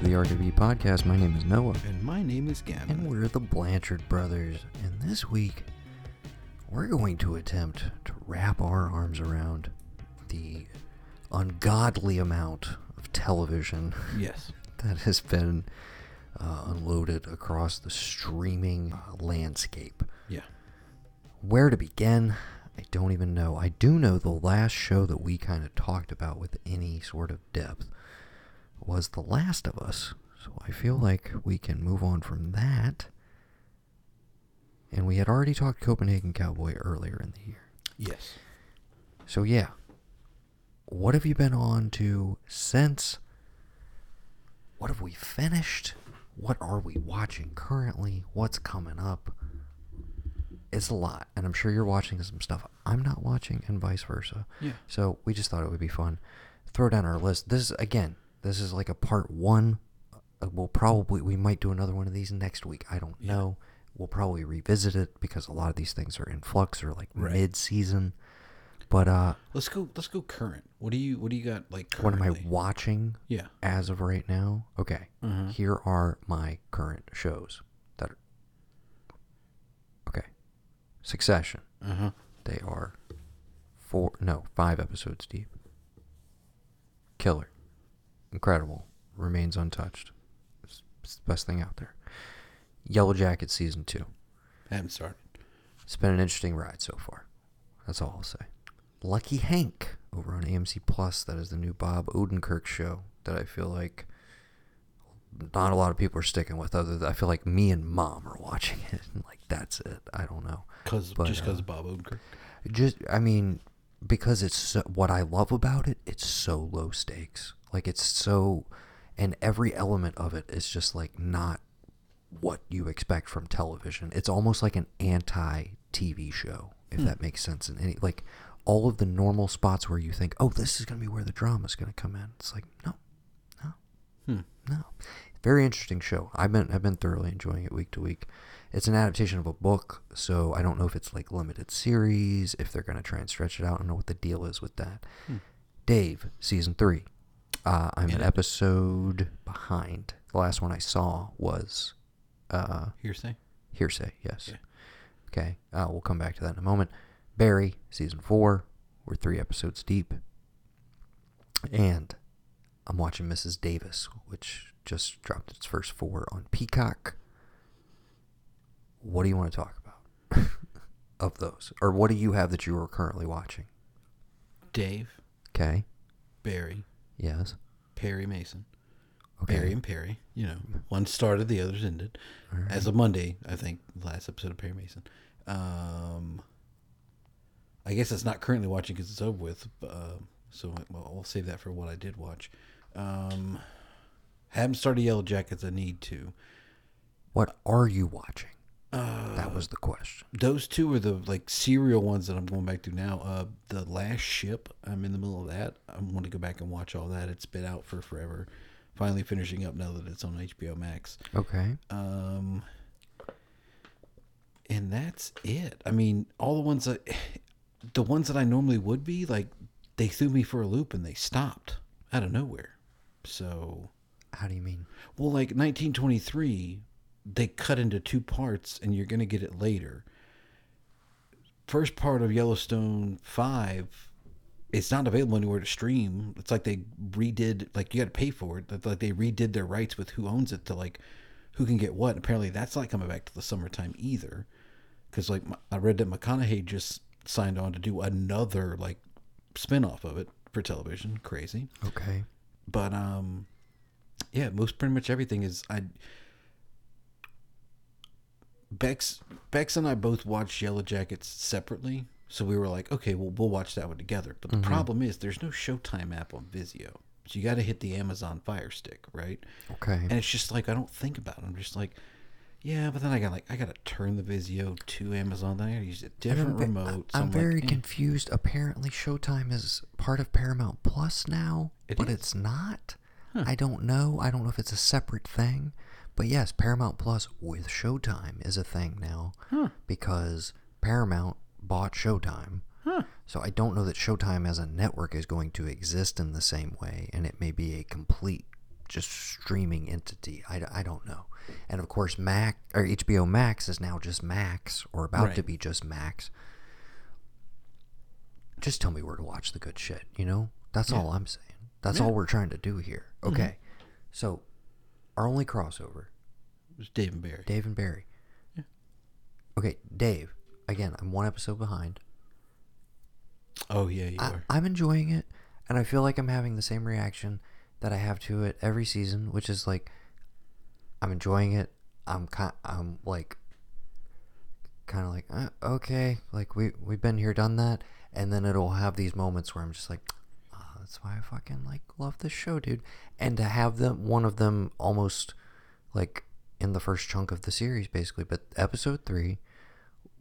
to the RKV podcast. My name is Noah, And my name is Gavin. and we're the Blanchard brothers. And this week, we're going to attempt to wrap our arms around the ungodly amount of television yes. that has been uh, unloaded across the streaming uh, landscape. Yeah. Where to begin? I don't even know. I do know the last show that we kind of talked about with any sort of depth was The Last of Us. So I feel like we can move on from that. And we had already talked Copenhagen Cowboy earlier in the year. Yes. So yeah. What have you been on to since? What have we finished? What are we watching currently? What's coming up? It's a lot, and I'm sure you're watching some stuff I'm not watching, and vice versa. Yeah. So we just thought it would be fun. Throw down our list. This is again. This is like a part one. Uh, We'll probably we might do another one of these next week. I don't Yeah. know. We'll probably revisit it because a lot of these things are in flux or like Right. mid season. But uh, Let's go. Let's go current. What do you What do you got like? what am I watching Yeah. as of right now? Okay, Mhm. here are my current shows that. Are, okay, Succession. Uh huh. They are four, no, five episodes deep. Killer. Incredible. Remains untouched. It's, it's the best thing out there. Yellow Jacket Season 2. Haven't started. It's been an interesting ride so far. That's all I'll say. Lucky Hank over on AMC Plus. That is the new Bob Odenkirk show that I feel like not a lot of people are sticking with. Other than I feel like me and mom are watching it. and Like that's it. I don't know. Cause But, just because uh, of Bob Odenkirk. Just, I mean, because it's so, what I love about it. It's so low stakes. Like it's so, and every element of it is just like not what you expect from television. It's almost like an anti-TV show, if that makes sense. And any like all of the normal spots where you think, oh, this is gonna be where the drama is gonna come in. It's like no, no, Hmm. no. Very interesting show. I've been I've been thoroughly enjoying it week to week. It's an adaptation of a book, so I don't know if it's like limited series, if they're gonna try and stretch it out. I don't know what the deal is with that. Hmm. Dave, season three. Uh, I'm an episode behind. The last one I saw was uh, Hearsay. Hearsay, yes. Yeah. Okay, uh, we'll come back to that in a moment. Barry, season four. We're three episodes deep. And I'm watching Mrs. Davis, which just dropped its first four on Peacock. What do you want to talk about of those? Or what do you have that you are currently watching? Dave, Okay, Barry, yes. Perry Mason. Okay. Barry and Perry. You know, one started, the others ended. Right. As of Monday, I think the last episode of Perry Mason. Um, I guess it's not currently watching because it's over with. Uh, so well, I'll save that for what I did watch. Um, haven't started Yellow Jackets. I need to. What are you watching? Uh, That was the question. those two are the like serial ones that I'm going back to now. Uh, the Last Ship. I'm in the middle of that. I want to go back and watch all that. It's been out for forever. Finally finishing up now that it's on HBO Max. Okay. Um, and that's it. I mean, all the ones that, the ones that I normally would be like, they threw me for a loop and they stopped out of nowhere. So, How do you mean? well, like 1923, they cut into two parts, and you're gonna get it later. First part of Yellowstone Five, it's not available anywhere to stream. It's like they redid, like you got to pay for it. It's like they redid their rights with who owns it to like who can get what. apparently, that's not coming back to the summertime either, because like I read that McConaughey just signed on to do another like spin-off of it for television. Crazy Okay. but um yeah most pretty much everything is i bex bex and i both watched yellow jackets separately so we were like okay well we'll watch that one together but the problem is there's no showtime app on vizio so you got to hit the amazon fire stick right Okay. and it's just like i don't think about it i'm just like yeah but then i got like i gotta turn the vizio to amazon then i gotta use a different I'm remote so I'm like, very eh. confused. Apparently, Showtime is part of Paramount Plus now, It but is. it's not. I don't know. I don't know if it's a separate thing. But yes, Paramount Plus with Showtime is a thing now Huh. because Paramount bought Showtime. Huh. So I don't know that Showtime as a network is going to exist in the same way, and it may be a complete just streaming entity. I, I don't know. And of course, Mac or HBO Max is now just Max or about to be just Max. Just tell me where to watch the good shit, you know? That's all I'm saying. That's Yeah. all we're trying to do here. Mm-hmm. Okay. So, our only crossover, It was Dave and Barry. Dave and Barry. Yeah. Okay, Dave. Again, I'm one episode behind. Oh yeah, you I, are. I'm enjoying it, and I feel like I'm having the same reaction that I have to it every season, which is like, I'm enjoying it. I'm kind, I'm like, kind of like, uh, okay, like we we've been here, done that, and then it'll have these moments where I'm just like, that's why I fucking like love this show, dude. And to have them, one of them almost like in the first chunk of the series, basically, but episode three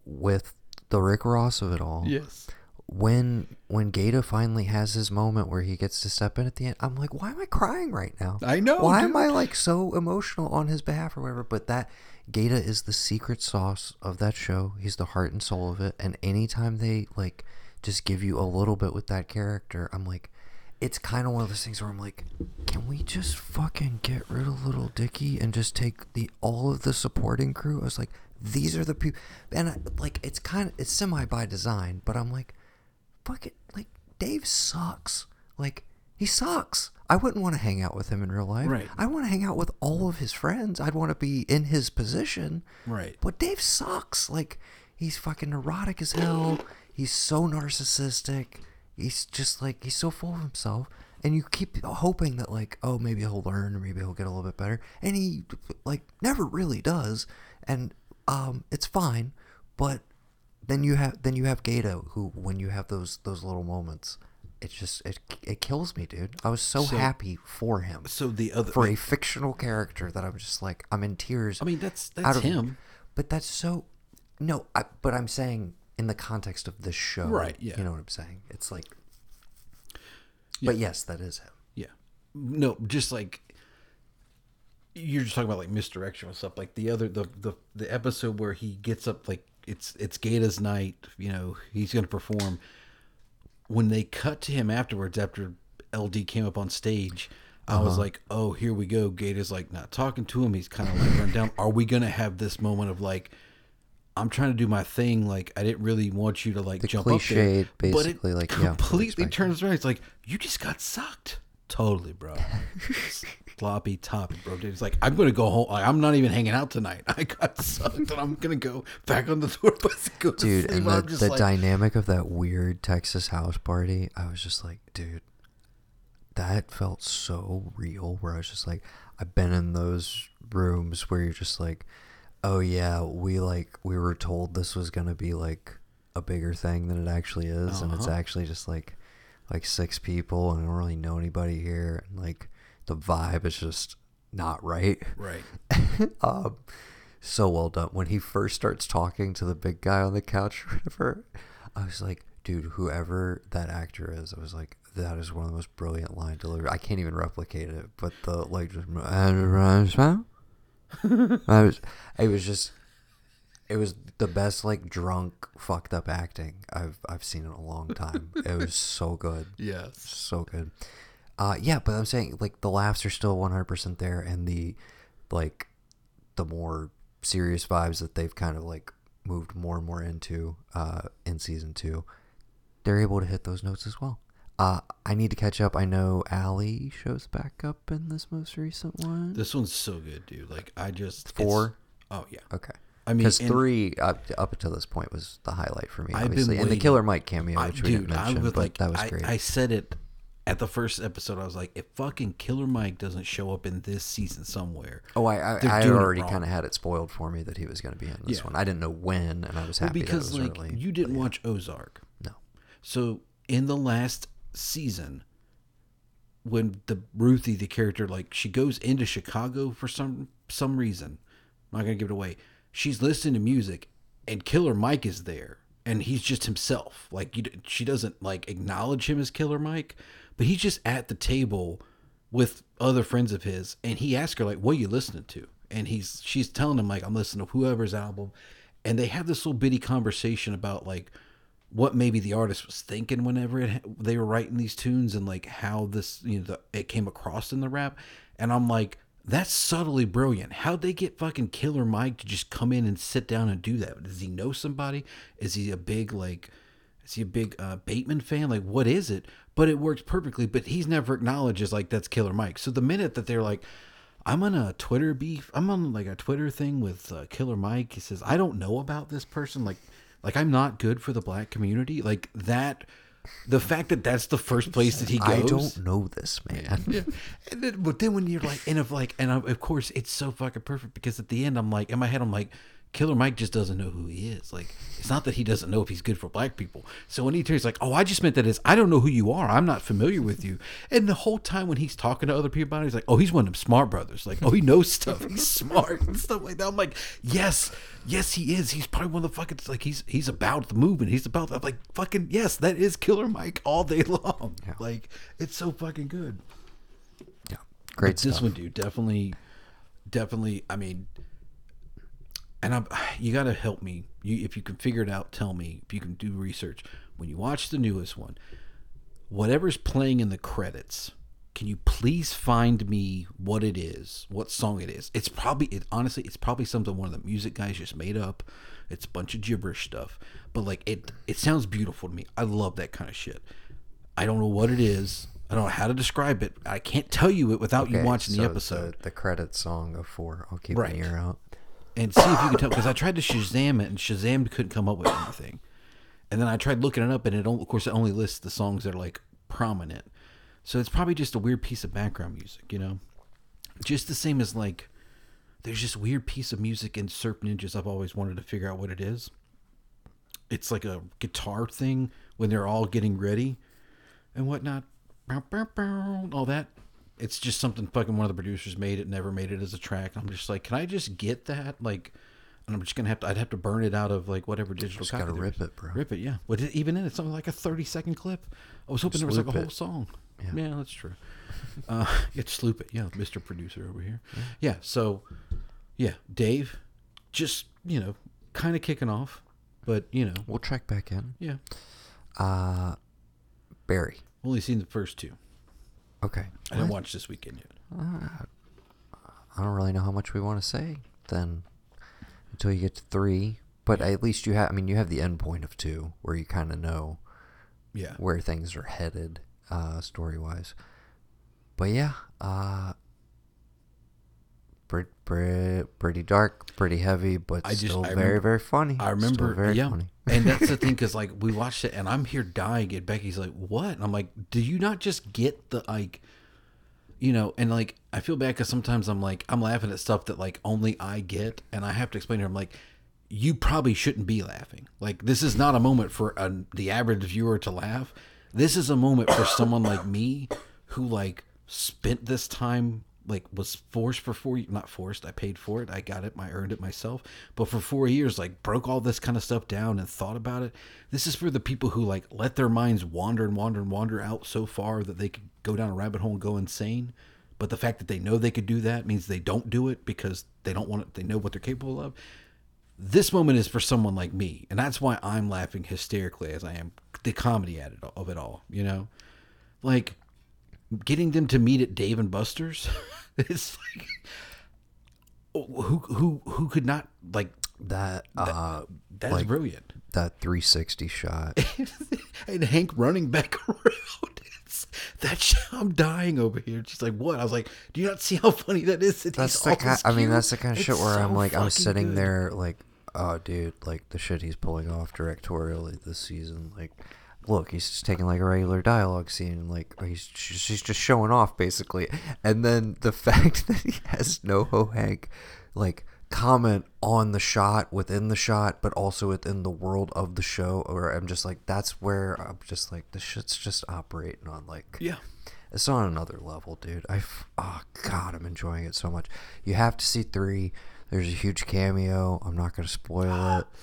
with the Rick Ross of it all yes. when when Gata finally has his moment where he gets to step in at the end, I'm like, why am I crying right now? I know, Why am. I like so emotional on his behalf or whatever? But that Gata is the secret sauce of that show. He's the heart and soul of it. And anytime they like just give you a little bit with that character, I'm like, it's kind of one of those things where I'm like, can we just fucking get rid of Lil Dicky and just take the all of the supporting crew? I was like, these are the people, and I, like it's kind of it's semi by design, but I'm like, fuck it, like Dave sucks. Like he sucks. I wouldn't want to hang out with him in real life. Right. I want to hang out with all of his friends. I'd want to be in his position. Right. But Dave sucks. Like he's fucking neurotic as hell. He's so narcissistic. He's just like he's so full of himself. And you keep hoping that like, oh, maybe he'll learn or maybe he'll get a little bit better. And he like never really does. And um it's fine. But then you have then you have Gata who when you have those those little moments, it just it it kills me, dude. I was so, So- happy for him. So the other, for a fictional character that I'm just like I'm in tears. I mean, that's that's of- him. But that's so no, I, but I'm saying in the context of this show. Right, yeah. You know what I'm saying? It's like But yes, that is him. Yeah. No, just like you're just talking about like misdirection and stuff. Like the other the the the episode where he gets up like it's it's Gata's night, you know, he's gonna perform. When they cut to him afterwards after LD came up on stage, I was Uh-huh. like, Oh, here we go. Gata's like not talking to him, he's kinda like run down. Are we gonna have this moment of like I'm trying to do my thing. Like I didn't really want you to like jump up cliched, there, but it like, completely expected. turns around. It's like you just got sucked. Totally, bro. Sloppy toppy, bro. Dude, It's like I'm gonna go home. Like, I'm not even hanging out tonight. I got sucked, and I'm gonna go back on the tour bus and to Dude, sleep. and the, the like, dynamic of that weird Texas house party, I was just like, dude, that felt so real. Where I was just like, I've been in those rooms where you're just like, oh yeah, we like we were told this was gonna be like a bigger thing than it actually is, and it's Uh-huh. actually just like like six people, and I don't really know anybody here, and like the vibe is just not right. right. um, so well done. When he first starts talking to the big guy on the couch or whatever, I was like, dude, whoever that actor is, I was like, that is one of the most brilliant line delivery. I can't even replicate it, but the like just I was, it was just, it was the best like drunk fucked up acting I've I've seen in a long time. it was so good Yes. so good. Uh, yeah, but I'm saying like the laughs are still 100% there, and the like the more serious vibes that they've kind of like moved more and more into uh, in season two, they're able to hit those notes as well. Uh, I need to catch up. I know Allie shows back up in this most recent one. This one's so good, dude. Like I just Four? Oh yeah. okay. I mean, Because three up, up until this point was the highlight for me, I've been obviously, and the. Killer Mike cameo, I, which we dude, didn't mention, I but like, that was I, great. I said it at the first episode. I was like, if fucking Killer Mike doesn't show up in this season somewhere, Oh, I I, I had doing it already kind of had it spoiled for me that he was going to be in this Yeah. one. I didn't know when, and I was Well, happy because that it was like early. you didn't watch Ozark, no, so in the last season, when the Ruthie, the character, like she goes into Chicago for some some reason, I'm not gonna give it away. She's listening to music, and Killer Mike is there, and he's just himself. Like you, she doesn't like acknowledge him as Killer Mike, but he's just at the table with other friends of his, and he asks her like, "What are you listening to?" And he's she's telling him like, "I'm listening to whoever's album," and they have this little bitty conversation about like what maybe the artist was thinking whenever it, they were writing these tunes and like how this you know the, it came across in the rap And I'm like, that's subtly brilliant. How'd they get fucking Killer Mike to just come in and sit down and do that? Does he know somebody? Is he a big like? Is he a big uh, Bateman fan? Like, what is it? But it works perfectly. But he's never acknowledges like that's Killer Mike. So the minute that they're like, I'm on a Twitter beef. I'm on like a Twitter thing with uh, Killer Mike. He says I don't know about this person. Like, like I'm not good for the black community. Like that. The fact that that's the first place that he goes. I don't know this man. Yeah. And then, but then when you're like, and of like, and of course, it's so fucking perfect because at the end, I'm like, in my head, I'm like, Killer Mike just doesn't know who he is. Like, it's not that he doesn't know if he's good for black people. So when he turns like, oh, I just meant that as I don't know who you are. I'm not familiar with you. And the whole time when he's talking to other people about it, he's like, oh, he's one of them smart brothers. Like, oh, he knows stuff. He's smart and stuff like that. I'm like, yes, yes, he is. He's probably one of the fucking like he's he's about the movement. He's about I'm like fucking yes, that is Killer Mike all day long. Yeah. Like, it's so fucking good. Yeah, great this one, dude, definitely, definitely. I mean, and I'm, you got to help me. You, if you can figure it out, tell me. If you can do research when you watch the newest one, whatever's playing in the credits, can you please find me what it is, what song it is? It's probably, it honestly, it's probably something one of the music guys just made up. It's a bunch of gibberish stuff, but like it, it sounds beautiful to me. I love that kind of shit. I don't know what it is. I don't know how to describe it. I can't tell you it without you Okay, watching the episode The, the credit song of four. I'll keep Right. an ear out. And see if you can tell because I tried to Shazam it and Shazam couldn't come up with anything. And then I tried looking it up and it of course it only lists the songs that are like prominent. So it's probably just a weird piece of background music, you know. Just the same as like there's just weird piece of music in Surf Ninjas I've always wanted to figure out what it is. It's like a guitar thing when they're all getting ready and whatnot. All that. It's just something fucking one of the producers made it, never made it as a track. I'm just like, can I just get that? Like, and I'm just gonna have to. I'd have to burn it out of like whatever digital. Just gotta rip it, bro. Rip it, yeah. But it, even in it's something like a 30 second clip. I was hoping there was like a whole it. song. Yeah. Yeah, that's true. uh, yeah, just loop it. Yeah, Mr. Producer over here. Yeah. So, yeah, Dave, just you know, kind of kicking off, but you know, We'll track back in. yeah, Uh, Barry. only seen the first two. Okay. I didn't watch this weekend yet. I don't really know how much we want to say then until you get to three. But at least you have, I mean, you have the end point of two where you kind of know Yeah. where things are headed uh, story wise. But yeah, uh, pretty, pretty, pretty dark, pretty heavy, but I just- still I very, remember- very funny. I remember, very yeah, funny. and that's the thing because like we watched it, and I'm here dying, and Becky's like, "What?" And I'm like, "Do you not just get the like, you know?" And like, I feel bad because sometimes I'm like, I'm laughing at stuff that like only I get, and I have to explain to her, I'm like, "You probably shouldn't be laughing. Like, this is not a moment for a, the average viewer to laugh. This is a moment for someone like me who like spent this time." Like was forced for four, not forced. I paid for it. I got it. I earned it myself. But for four years, like broke all this kind of stuff down and thought about it. This is for the people who like let their minds wander and wander and wander out so far that they could go down a rabbit hole and go insane. But the fact that they know they could do that means they don't do it because they don't want it. They know what they're capable of. This moment is for someone like me, and that's why I'm laughing hysterically as I am. The comedy at it of it all, you know, like getting them to meet at Dave and Buster's. it's like who who who could not like That, uh, that's like, brilliant. that 360 shot. and Hank running back around. It's, that shit, I'm dying over here. She's like, "What?" I was like, "Do you not see how funny that is?" That That's the kind. I mean, that's the kind of shit It's where I'm like, I'm sitting good. there like, oh, dude, like the shit he's pulling off directorially this season. Like, look, he's just taking like a regular dialogue scene, and like he's just, he's just showing off basically. And then the fact that he has NoHo Hank, like comment on the shot within the shot, but also within the world of the show. Or I'm just like, that's where I'm just like, the shit's just operating on like Yeah, it's on another level, dude. I oh god, I'm enjoying it so much. You have to see three. There's a huge cameo. I'm not gonna spoil it.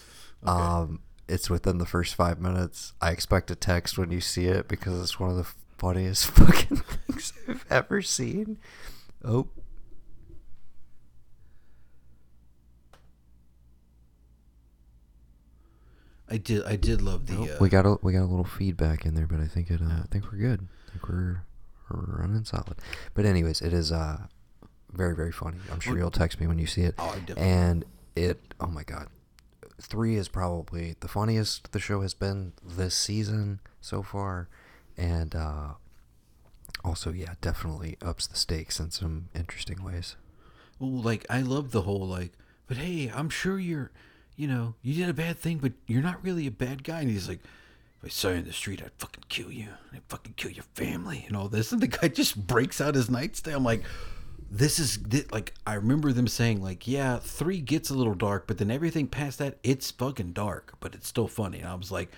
Um, it's within the first five minutes. I expect a text when you see it because it's one of the funniest fucking things I've ever seen. Oh, I did. I did love the. uh, we got a we got a little feedback in there, but I think it. Uh, I think we're good. I think we're, we're running solid. But anyways, it is uh very very funny. I'm sure you'll text me when you see it. Oh, I definitely- and it. Oh my god, three is probably the funniest the show has been this season so far, and uh, also yeah, definitely ups the stakes in some interesting ways. Well, like I love the whole like, but hey, I'm sure you're, you know, you did a bad thing, but you're not really a bad guy. And he's like, if I saw you in the street, I'd fucking kill you. I'd fucking kill your family and all this. And the guy just breaks out his nightstand. I'm like, this is thi- like I remember them saying like, yeah, three gets a little dark, but then everything past that, it's fucking dark, but it's still funny. And I was like,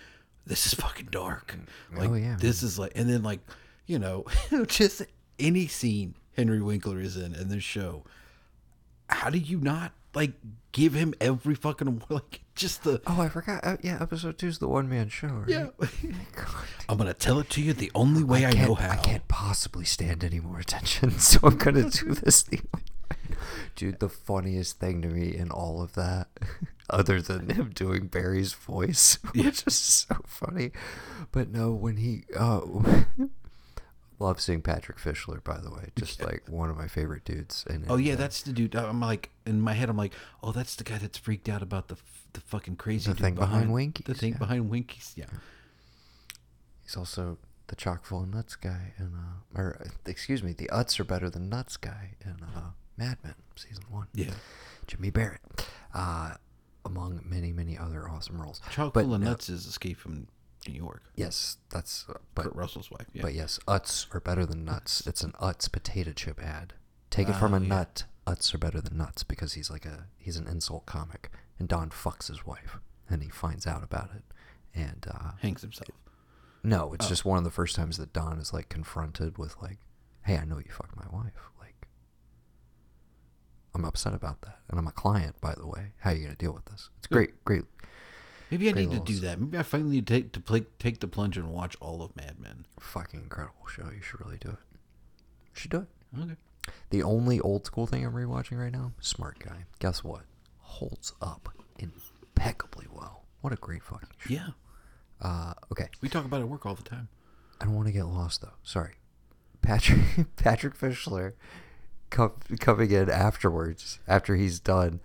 this is fucking dark. Mm, like Oh, yeah, this is like, and then like, you know, just any scene Henry Winkler is in in this show how do you not like give him every fucking like just the Oh, I forgot. Uh, yeah, episode two is the one man show. Right? yeah i'm gonna tell it to you the only way i, know can't, how I can't possibly stand any more attention, so I'm gonna do this the. Dude, the funniest thing to me in all of that, other than him doing Barry's voice, which is so funny, but no, when he uh, love seeing Patrick Fischler, by the way, just like one of my favorite dudes. And oh yeah that's the dude i'm like in my head i'm like oh that's the guy that's freaked out about the f- the fucking crazy The thing behind the Winkie's, thing yeah. behind winkies yeah he's also the chock full of nuts guy, and uh, or uh, excuse me, the Utz are better than nuts guy in uh, Mad Men season one. yeah Jimmy Barrett, uh, among many, many other awesome roles. chock full of nuts is escape from new york Yes, that's. Uh, but kurt russell's wife yeah but yes, Utz are better than nuts. It's an Utz potato chip ad. Take it from a Oh, yeah. nut. Utz are better than nuts because he's like a he's an insult comic, and Don fucks his wife, and he finds out about it, and uh, hangs himself no, Oh. it's just one of the first times that Don is like confronted with like, "Hey, I know you fucked my wife. Like, I'm upset about that, and I'm a client, by the way. How are you gonna deal with this? It's great, great. Maybe i need to do that maybe i finally need to take to play, take the plunge and watch all of mad men fucking incredible show. You should really do it. You should do it. okay The only old school thing I'm rewatching right now, Smart Guy. Guess what? Holds up impeccably well. What a great fucking show. yeah Uh, okay. we talk about it at work all the time I don't want to get lost though. Sorry. Patrick Patrick Fischler com- coming in afterwards after he's done.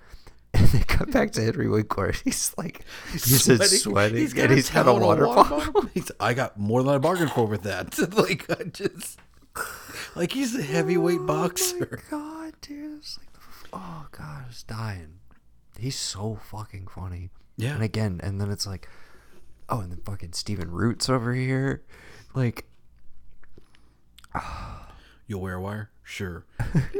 And they come back to Henry Winkler. He's like, he's sweating, sweating got and he's got a water and bottle. He's, I got more than I bargained for with that. like I just, like he's a heavyweight Oh boxer. god, dude! It's like, oh god, I was dying. He's so fucking funny. Yeah. And again, and then it's like, oh, and then fucking Stephen Roots over here, like, You'll wear a wire, sure.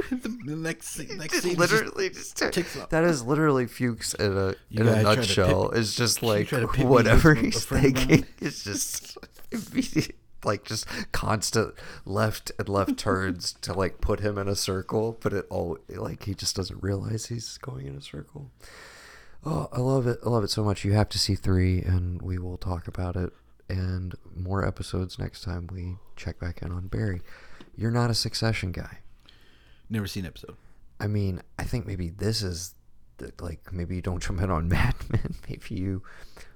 the, the next scene, next scene, is just- literally just, takes up. that is literally Fuches in a You in a guys try to nutshell. pit- It's just like try me whatever he's friend of mine? thinking is just immediate, like just constant left and left turns to like put him in a circle, but it all like he just doesn't realize he's going in a circle. Oh, I love it. I love it so much. You have to see three, and we will talk about it and more episodes next time we check back in on Barry. You're not a Succession guy. never seen episode. I mean, I think maybe this is the, like maybe you don't jump in on Mad Men. Maybe you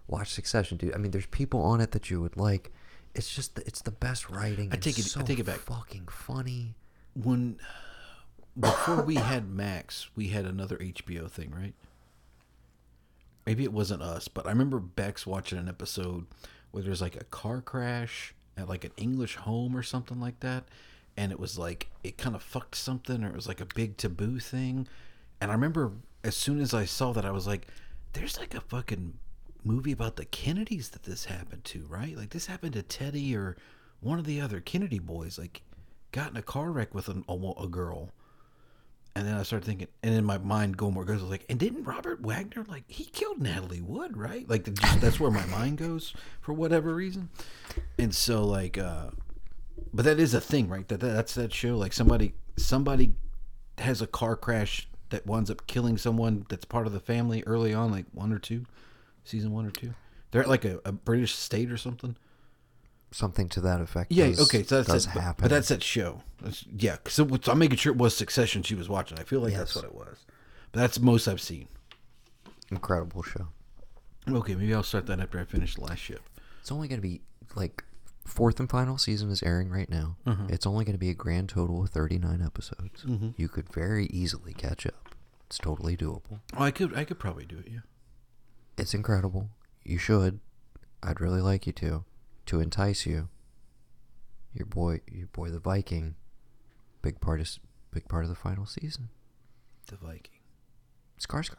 watch Succession, dude. I mean, there's people on it that you would like. It's just the, it's the best writing. I take it- I take it back. Fucking funny. When before we had Max, we had another HBO thing, right? Maybe it wasn't us, but I remember Bex watching an episode where there's like a car crash at like an English home or something like that, and it was like it kind of fucked something, or it was like a big taboo thing. And I remember as soon as I saw that, I was like, "There's like a fucking movie about the Kennedys that this happened to, right? Like this happened to Teddy or one of the other Kennedy boys, like got in a car wreck with an, a, a girl." And then I started thinking, and in my mind, going more goes, like, and didn't Robert Wagner like he killed Natalie Wood, right? Like just, that's where my mind goes for whatever reason. And so like, uh but that is a thing, right? That, that that's that show. Like somebody somebody has a car crash that winds up killing someone that's part of the family early on, like one or two, season one or two. They're at like a, a British state or something. Something to that effect. Yeah, does- okay, so that's does. But, happen. but that's that show. That's, yeah, so I'm making sure it was Succession she was watching. I feel like that's what it was. But that's most I've seen. incredible show. Okay, maybe I'll start that after I finish the last ship. It's only gonna be like fourth and final season is airing right now. Mhm. It's only going to be a grand total of 39 episodes. Mhm. You could very easily catch up. It's totally doable. Oh, I could I could probably do it. Yeah. It's incredible. You should. I'd really like you to. To entice you. Your boy, your boy, the Viking. Big part of, big part of the final season. The Viking. Skarsgård.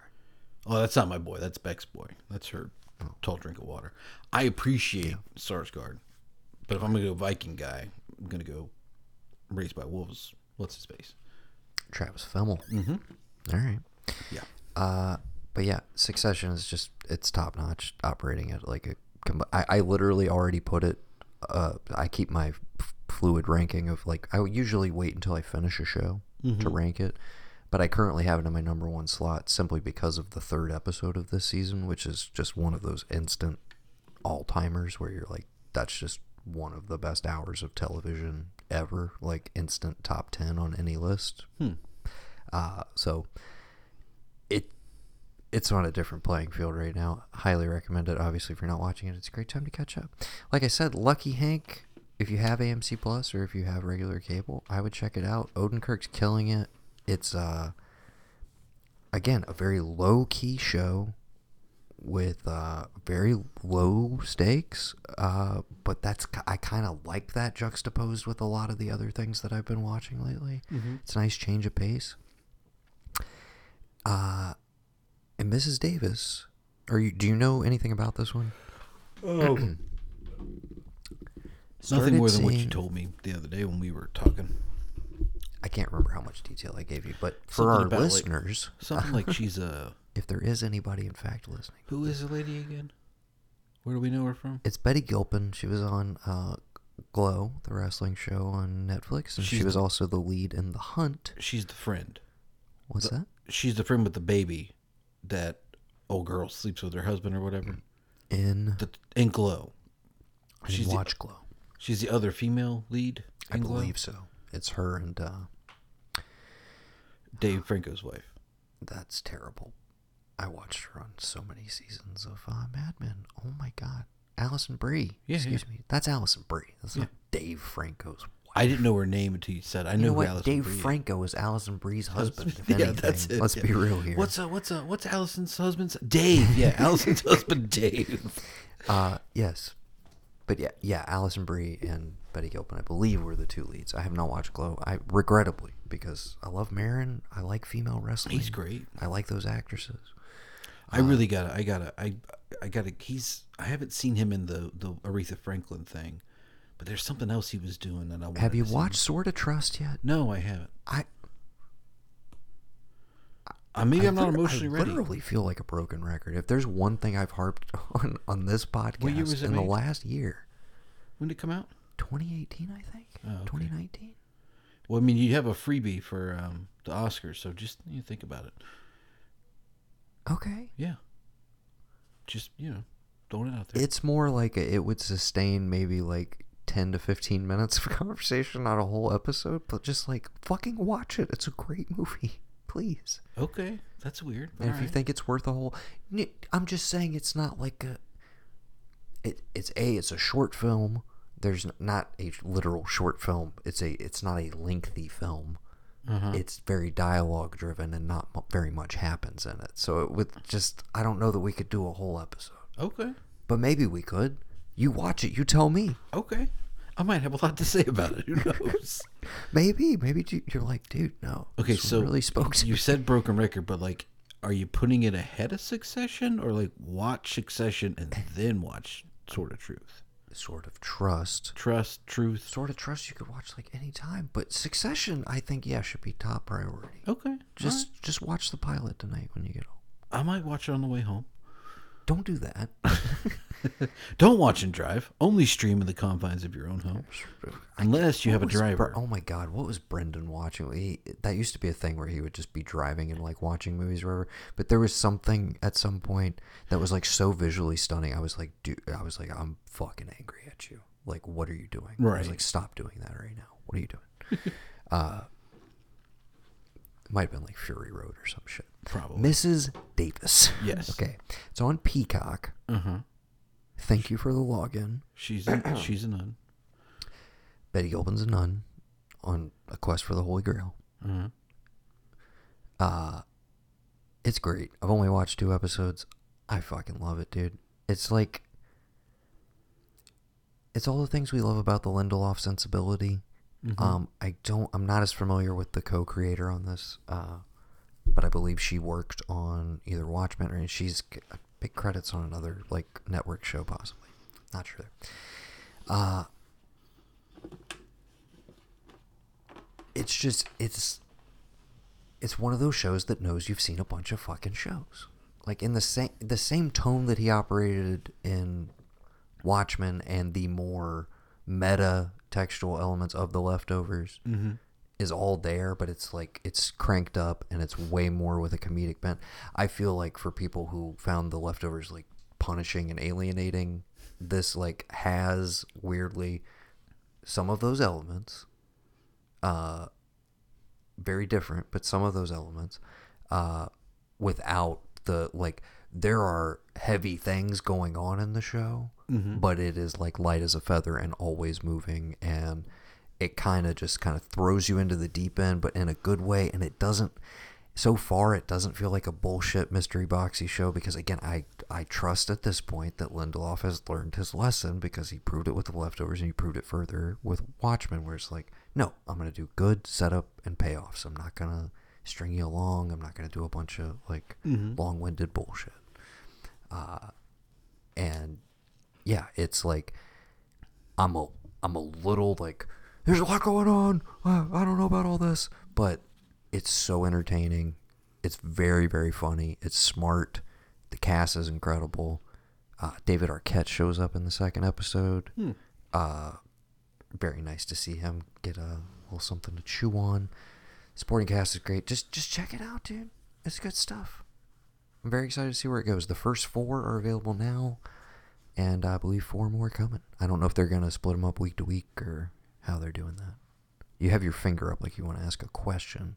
Oh, that's not my boy. That's Beck's boy. That's her Oh. tall drink of water. I appreciate Sarsgaard, but if I'm gonna go Viking guy, I'm gonna go Raised by Wolves. What's his face? Travis Fimmel. Mm-hmm. All right. Yeah. Uh, but yeah, Succession is just it's top notch. Operating at like a, I, I literally already put it. Uh, I keep my fluid ranking of like I usually wait until I finish a show to rank it, but I currently have it in my number one slot simply because of the third episode of this season, which is just one of those instant all timers where you're like, that's just one of the best hours of television ever, like instant top ten on any list. Hmm. Uh, so it it's on a different playing field right now. Highly recommend it. Obviously, if you're not watching it, it's a great time to catch up. Like I said, Lucky Hank. If you have AMC Plus or if you have regular cable, I would check it out. Odenkirk's killing it. It's uh again a very low key show with uh, very low stakes, uh, but that's I kind of like that juxtaposed with a lot of the other things that I've been watching lately. It's a nice change of pace. Uh, and Mrs. Davis, are you? Do you know anything about this one? Oh. Nothing more than what you told me the other day when we were talking. I can't remember how much detail I gave you, but for Something our about, like, listeners, Something like she's a. if there is anybody in fact listening, Who is the lady again? Where do we know her from? it's Betty Gilpin. She was on uh, Glow, the wrestling show on Netflix, and she was the- also the lead in The Hunt. She's the friend. What's that? She's the friend with the baby that old girl sleeps with her husband or whatever. In The, in Glow. She's the- watch Glow. She's the other female lead. I Glow? believe so. It's her and uh, Dave Franco's wife. that's terrible. I watched her on so many seasons of uh, Mad Men. Oh my god, Alison Brie. Yeah, Excuse yeah. me. That's Alison Brie. That's not Dave Franco's wife. I didn't know her name until you said. I You know what? Alison Dave Brie. Franco is Alison Brie's husband. If yeah, anything. that's it. Let's yeah. be real here. What's uh, what's uh, what's Alison's husband's Dave? Yeah, Alison's husband Dave. Uh, yes, but yeah, yeah. Alison Brie and Betty Gilpin, I believe, were the two leads. I have not watched Glow. I regrettably because I love Maron. I like female wrestling. He's great. I like those actresses. I really gotta. I gotta. I I gotta. He's. I haven't seen him in the the Aretha Franklin thing, but there's something else he was doing that I Have you to see. watched Sword of Trust yet? No, I haven't. I Uh, maybe I I'm not emotionally I ready. literally feel like a broken record. If there's one thing I've harped on on this podcast year was it in the last year, When did it come out? 2018, I think. Oh, okay. 2019. Well, I mean, you have a freebie for um, the Oscars, so just you think about it. Okay. Yeah. Just you know, throwing it out there. It's more like a, it would sustain maybe like 10 to 15 minutes of conversation, not a whole episode, but just like fucking watch it. It's a great movie. Please. okay, that's weird. And if you think it's worth a whole, I'm just saying it's not like a. It it's a it's a short film. There's not a literal short film. It's a it's not a lengthy film. Uh-huh. It's very dialogue driven and not very much happens in it. So it would just I don't know that we could do a whole episode, okay, but maybe we could. You watch it. You tell me. okay, I might have a lot to say about it. Who knows? Maybe maybe you- you're like, dude, no. Okay, so really spoke to you me. said broken record, but like, are you putting it ahead of Succession, or like watch Succession and then watch Sort of Truth? Sword of Trust. Trust, truth. Sword of Trust you could watch like any time, but Succession, I think, yeah, should be top priority. Okay, Just just watch the pilot tonight when you get home. I might watch it on the way home. Don't do that. Don't watch and drive. Only stream in the confines of your own home, unless you have a What was Bre- driver. oh my god, what was Brendan watching? He, that used to be a thing where he would just be driving and like watching movies or whatever. But there was something at some point that was like so visually stunning. I was like, dude, I was like, I'm fucking angry at you. Like, what are you doing? Right. I was like, stop doing that right now. What are you doing? uh, it might have been like Fury Road or some shit. Probably. Mrs. Davis. Yes. Okay. It's on Peacock. Uh huh. Thank you for the login. She's a, she's a nun. Betty Gilpin's a nun on a quest for the Holy Grail. Uh, it's great. I've only watched two episodes. I fucking love it, dude. It's like it's all the things we love about the Lindelof sensibility. Um, I don't. I'm not as familiar with the co-creator on this, uh, but I believe she worked on either Watchmen or she's big credits on another like network show, possibly. Not sure. Uh, it's just it's it's one of those shows that knows you've seen a bunch of fucking shows. Like in the same the same tone that he operated in Watchmen and the more meta textual elements of the leftovers is all there, but it's like it's cranked up and it's way more with a comedic bent. I feel like for people who found the leftovers like punishing and alienating, this like has weirdly some of those elements uh very different, but some of those elements, uh, without the like, there are heavy things going on in the show, but it is like light as a feather and always moving, and it kind of just kind of throws you into the deep end, but in a good way, and it doesn't. So far, it doesn't feel like a bullshit mystery boxy show because again, I I trust at this point that Lindelof has learned his lesson because he proved it with the leftovers and he proved it further with Watchmen, where it's like, no, I'm gonna do good setup and payoffs. I'm not gonna string you along. I'm not gonna do a bunch of like long-winded bullshit. Uh, and yeah, it's like I'm a I'm a little like there's a lot going on. I don't know about all this, but it's so entertaining. It's very very funny. It's smart. The cast is incredible. Uh, David Arquette shows up in the second episode. Uh, very nice to see him get a little something to chew on. Supporting cast is great. Just just check it out, dude. It's good stuff. I'm very excited to see where it goes. The first four are available now, and I believe four more coming. I don't know if they're gonna split them up week to week or how they're doing that. You have your finger up like you want to ask a question.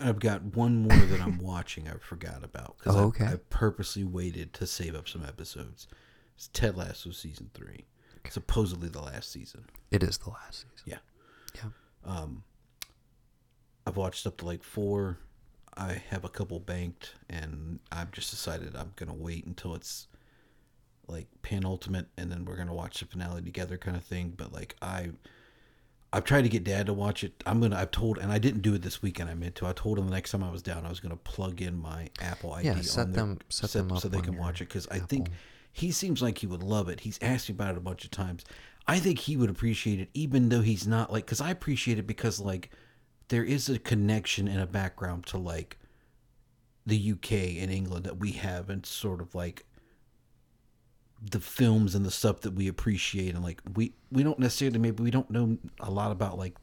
I've got one more that I'm watching. I forgot about because Oh, I, okay. I purposely waited to save up some episodes. It's Ted Lasso season three, supposedly the last season. It is the last season. Yeah, Yeah. Um, I've watched up to like four. I have a couple banked, and I've just decided I'm gonna wait until it's like penultimate, and then we're gonna watch the finale together, kind of thing. But like I, I've tried to get Dad to watch it. I'm gonna. I've told, and I didn't do it this weekend. I meant to. I told him the next time I was down, I was gonna plug in my Apple ID. Yeah, set on their- them- set them up so they can watch it because I think he seems like he would love it. He's asked me about it a bunch of times. I think he would appreciate it, even though he's not like. Because I appreciate it because like there is a connection and a background to like the UK and England that we have, and sort of like the films and the stuff that we appreciate, and like we we don't necessarily maybe we don't know a lot about like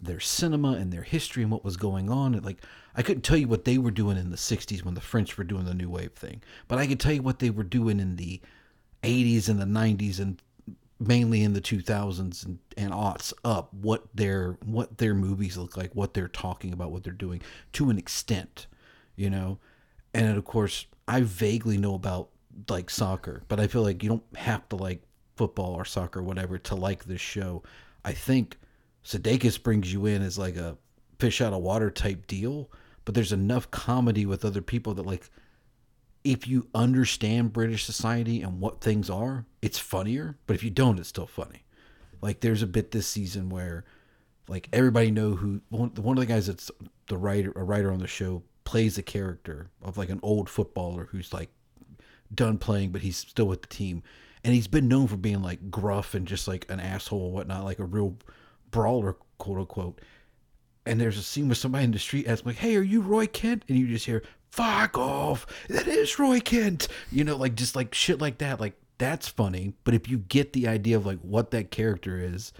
their cinema and their history and what was going on. And like I couldn't tell you what they were doing in the '60s when the French were doing the New Wave thing, but I could tell you what they were doing in the '80s and the '90s and mainly in the 2000s and, and aughts up what their what their movies look like what they're talking about what they're doing to an extent you know and of course i vaguely know about like soccer but i feel like you don't have to like football or soccer or whatever to like this show i think Sudeikis brings you in as like a fish out of water type deal but there's enough comedy with other people that like if you understand British society and what things are, it's funnier. But if you don't, it's still funny. Like there's a bit this season where, like everybody know who one, one of the guys that's the writer, a writer on the show, plays a character of like an old footballer who's like done playing, but he's still with the team, and he's been known for being like gruff and just like an asshole and whatnot, like a real brawler, quote unquote and there's a scene with somebody in the street asking like, "Hey, are you Roy Kent?" And you just hear, "Fuck off! That is Roy Kent." You know, like just like shit like that. Like that's funny. But if you get the idea of like what that character is,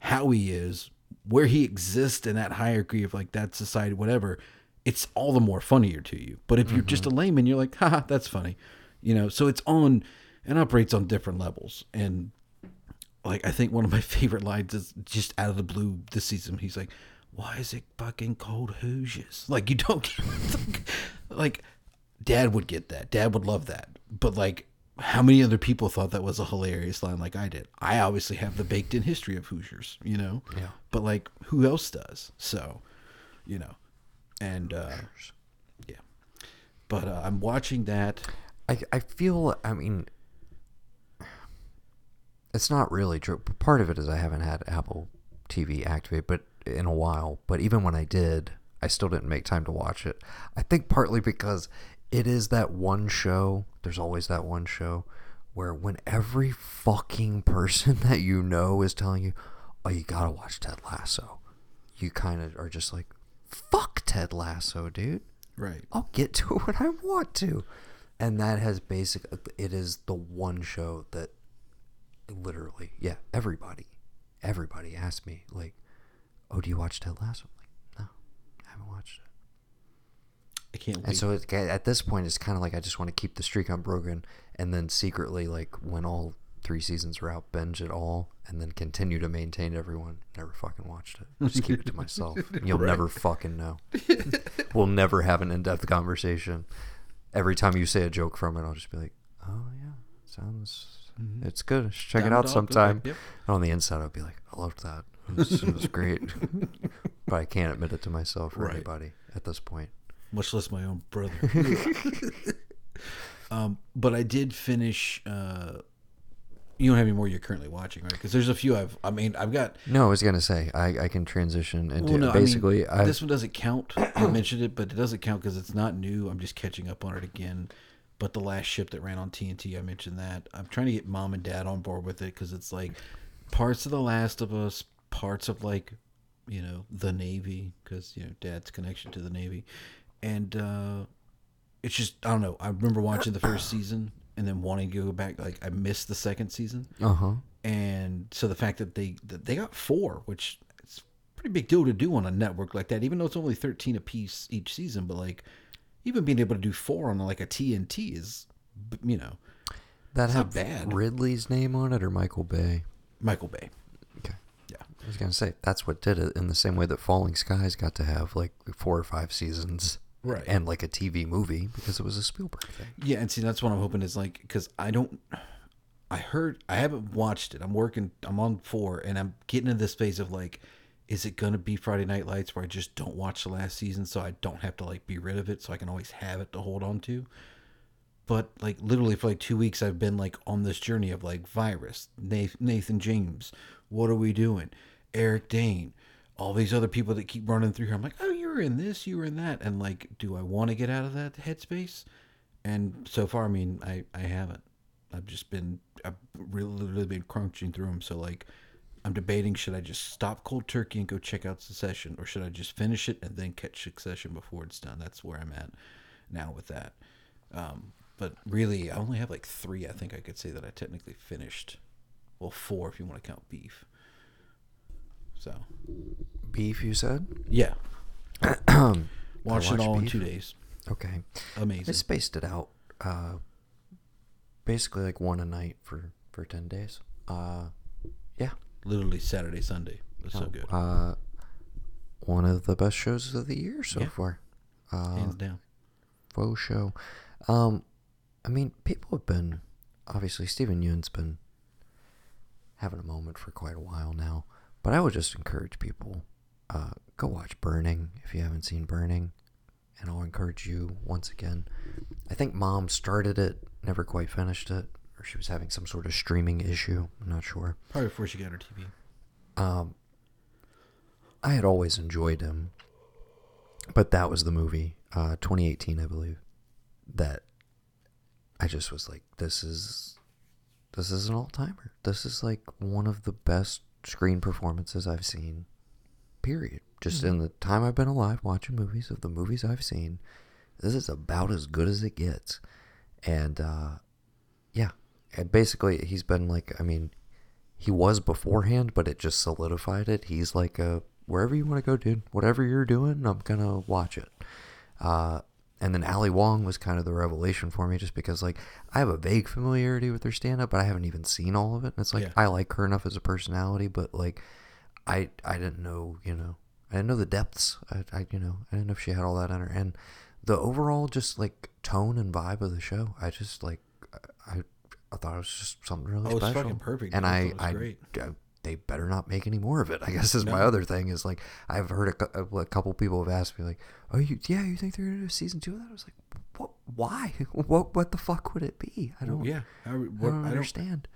how he is, where he exists in that hierarchy of like that society, whatever, it's all the more funnier to you. But if you're just mm-hmm. a layman, you're like, "Haha, that's funny," you know. So it's on and operates on different levels and like I think one of my favorite lines is just out of the blue this season. He's like, "Why is it fucking cold Hoosiers?" Like you don't like, Dad would get that. Dad would love that. But like how many other people thought that was a hilarious line like I did? I obviously have the baked in history of Hoosiers, you know? Yeah. But like who else does? So, you know. And uh yeah. But uh, I'm watching that. I I feel I mean it's not really true. Part of it is I haven't had Apple TV activate but in a while, but even when I did, I still didn't make time to watch it. I think partly because it is that one show, there's always that one show where when every fucking person that you know is telling you, "Oh, you got to watch Ted Lasso." You kind of are just like, "Fuck Ted Lasso, dude." Right. I'll get to it when I want to. And that has basic it is the one show that literally, yeah, everybody everybody asks me like, "Oh, do you watch Ted Lasso?" I'm like, "No, I haven't watched it." I can't wait. And so it, at this point it's kind of like I just want to keep the streak unbroken and then secretly like when all three seasons are out binge it all and then continue to maintain everyone never fucking watched it just keep it to myself you'll Right. never fucking know we'll never have an in-depth conversation every time you say a joke from it i'll just be like oh yeah sounds it's good check Down it out dog, sometime yep. and on the inside i'll be like i loved that it was, it was great but i can't admit it to myself or Right. anybody at this point much less my own brother. um, but I did finish. Uh, you don't have any more you're currently watching, right? Because there's a few I've. I mean, I've got. No, I was gonna say I, I can transition into Well, no, I mean, basically. This one doesn't count. I mentioned it, but it doesn't count because it's not new. I'm just catching up on it again. But the last ship that ran on TNT, I mentioned that. I'm trying to get mom and dad on board with it because it's like parts of The Last of Us, parts of like, you know, the Navy because you know dad's connection to the Navy, and uh, it's just I don't know. I remember watching the first season and then wanting to go back. Like I missed the second season uh huh. and so the fact that they that they got four, which it's a pretty big deal to do on a network like that, even though it's only thirteen a piece each season. But like, even being able to do four on like a TNT is, you know, That have bad. Ridley's name on it or Michael Bay. Michael Bay. Okay. Yeah, I was gonna say that's what did it in the same way that Falling Skies got to have like four or five seasons, Right. And like a TV movie because it was a Spielberg thing. yeah, and see that's what I'm hoping is like because I don't. I heard I haven't watched it. I'm working. I'm on four, and I'm getting into this phase of like, is it gonna be Friday Night Lights where I just don't watch the last season so I don't have to like be rid of it so I can always have it to hold on to. But like literally for like two weeks I've been like on this journey of like virus, Nathan, Nathan James, what are we doing? Eric Dane, all these other people that keep running through here. I'm like, oh, you were in this, you were in that, and like, do I want to get out of that headspace? And so far, I mean, I I haven't. I've just been I've really literally been crunching through them. So like, I'm debating should I just stop cold turkey and go check out Succession, or should I just finish it and then catch Succession before it's done? That's where I'm at now with that. Um, but really, I only have like three. I think I could say that I technically finished. Well, four if you want to count beef. So Beef, you said? yeah, watched it all in two days. Okay. Amazing. I spaced it out. Uh, basically like one a night for for ten days. Uh, yeah. Literally Saturday, Sunday. It was so good, Uh, one of the best shows of the year so Yeah. far. Uh, hands down. faux show. Um, I mean, people have been obviously Steven Yeun's been having a moment for quite a while now, but I would just encourage people uh, go watch Burning if you haven't seen Burning, and I'll encourage you once again. I think Mom started it, never quite finished it, or she was having some sort of streaming issue. I'm not sure. Probably before she got her TV. Um, I had always enjoyed him, but that was the movie, uh, 2018, I believe, that I just was like, this is, this is an all timer. This is like one of the best screen performances I've seen. Period. Just in the time I've been alive watching movies of the movies I've seen, this is about as good as it gets. And uh, yeah, and basically he's been like, I mean, he was beforehand, but it just solidified it. He's like a wherever you want to go, dude. Whatever you're doing, I'm gonna watch it. Uh, and then Ali Wong was kind of the revelation for me, just because like I have a vague familiarity with her stand up, but I haven't even seen all of it. And it's like Yeah. I like her enough as a personality, but like I I didn't know, you know, I didn't know the depths. I, I you know I didn't know if she had all that in her. And the overall just like tone and vibe of the show, I just like I I thought it was just something really Oh, it's special. fucking perfect. And I I, was great. I- they better not make any more of it. I guess is my other thing is like I've heard a, a couple people have asked me like, "Oh, you yeah, you think they're gonna do a season two of that?" I was like, "What? Why? What? What the fuck would it be? I don't. yeah, I, I don't I don't understand."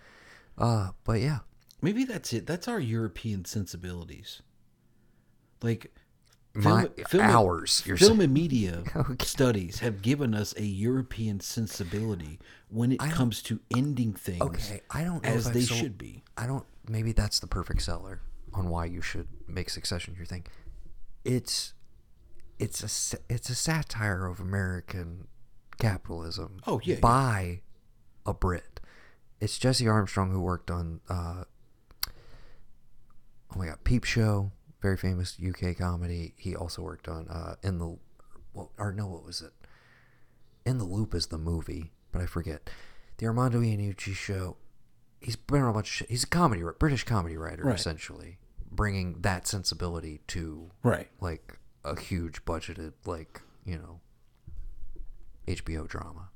Uh, but yeah, Maybe that's it. That's our European sensibilities. Like my film- hours. You're film saying. and media Okay. studies have given us a European sensibility when it comes to ending things Okay, I don't as they sold- should be. I don't. Maybe that's the perfect seller on why you should make Succession your thing. It's it's a it's a satire of American capitalism. Oh, yeah, yeah. by a Brit. It's Jesse Armstrong who worked on. Uh, oh my god, Peep Show, very famous UK comedy. He also worked on uh, in the, well, or no, what was it? In the Loop is the movie, but I forget. The Armando Iannucci show. He's been on a bunch of shit. He's a comedy, British comedy writer, Right. essentially, bringing that sensibility to Right. like a huge budgeted, like you know, HBO drama.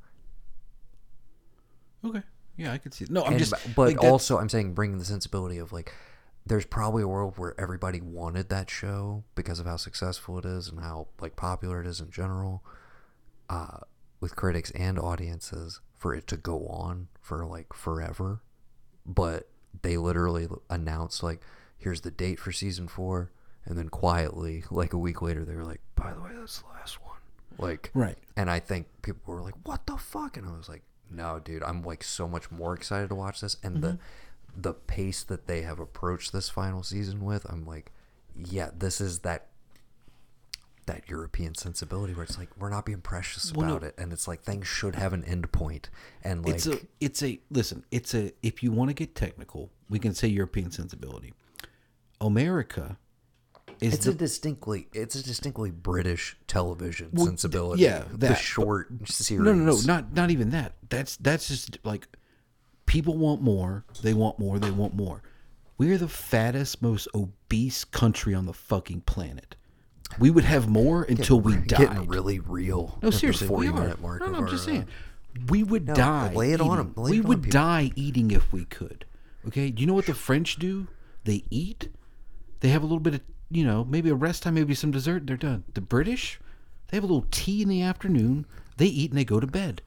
Okay. Yeah, I could see. It. No, I'm And just. but like, also I'm saying bringing the sensibility of like there's probably a world where everybody wanted that show because of how successful it is and how like popular it is in general uh with critics and audiences for it to go on for like forever but they literally announced like here's the date for season 4 and then quietly like a week later they were like by the way that's the last one like Right. and I think people were like, "What the fuck?" And I was like, "No, dude, I'm like so much more excited to watch this." And the the pace that they have approached this final season with, I'm like, "Yeah, this is that that European sensibility where it's like we're not being precious Well, no. about it, and it's like things should have an end point." And like, it's a. It's a. Listen. It's a. If you want to get technical, we can say European sensibility. America is it's the a distinctly it's a distinctly British television Well, sensibility. yeah, the that, but- short series. No, no, no, not not even that. That's that's just like people want more. They want more. They want more. We're the fattest, most obese country on the fucking planet. We would have more until we Getting died. really real. No, seriously, we are. minute mark no, no, I'm our, just uh, saying. We would No, die. lay it on eating. 'em, lay we on would die eating if we could. Okay. Do you know what the French do? They eat. They have a little bit of, you know, maybe a rest time, maybe some dessert. They're done. The British, they have a little tea in the afternoon. They eat and they go to bed,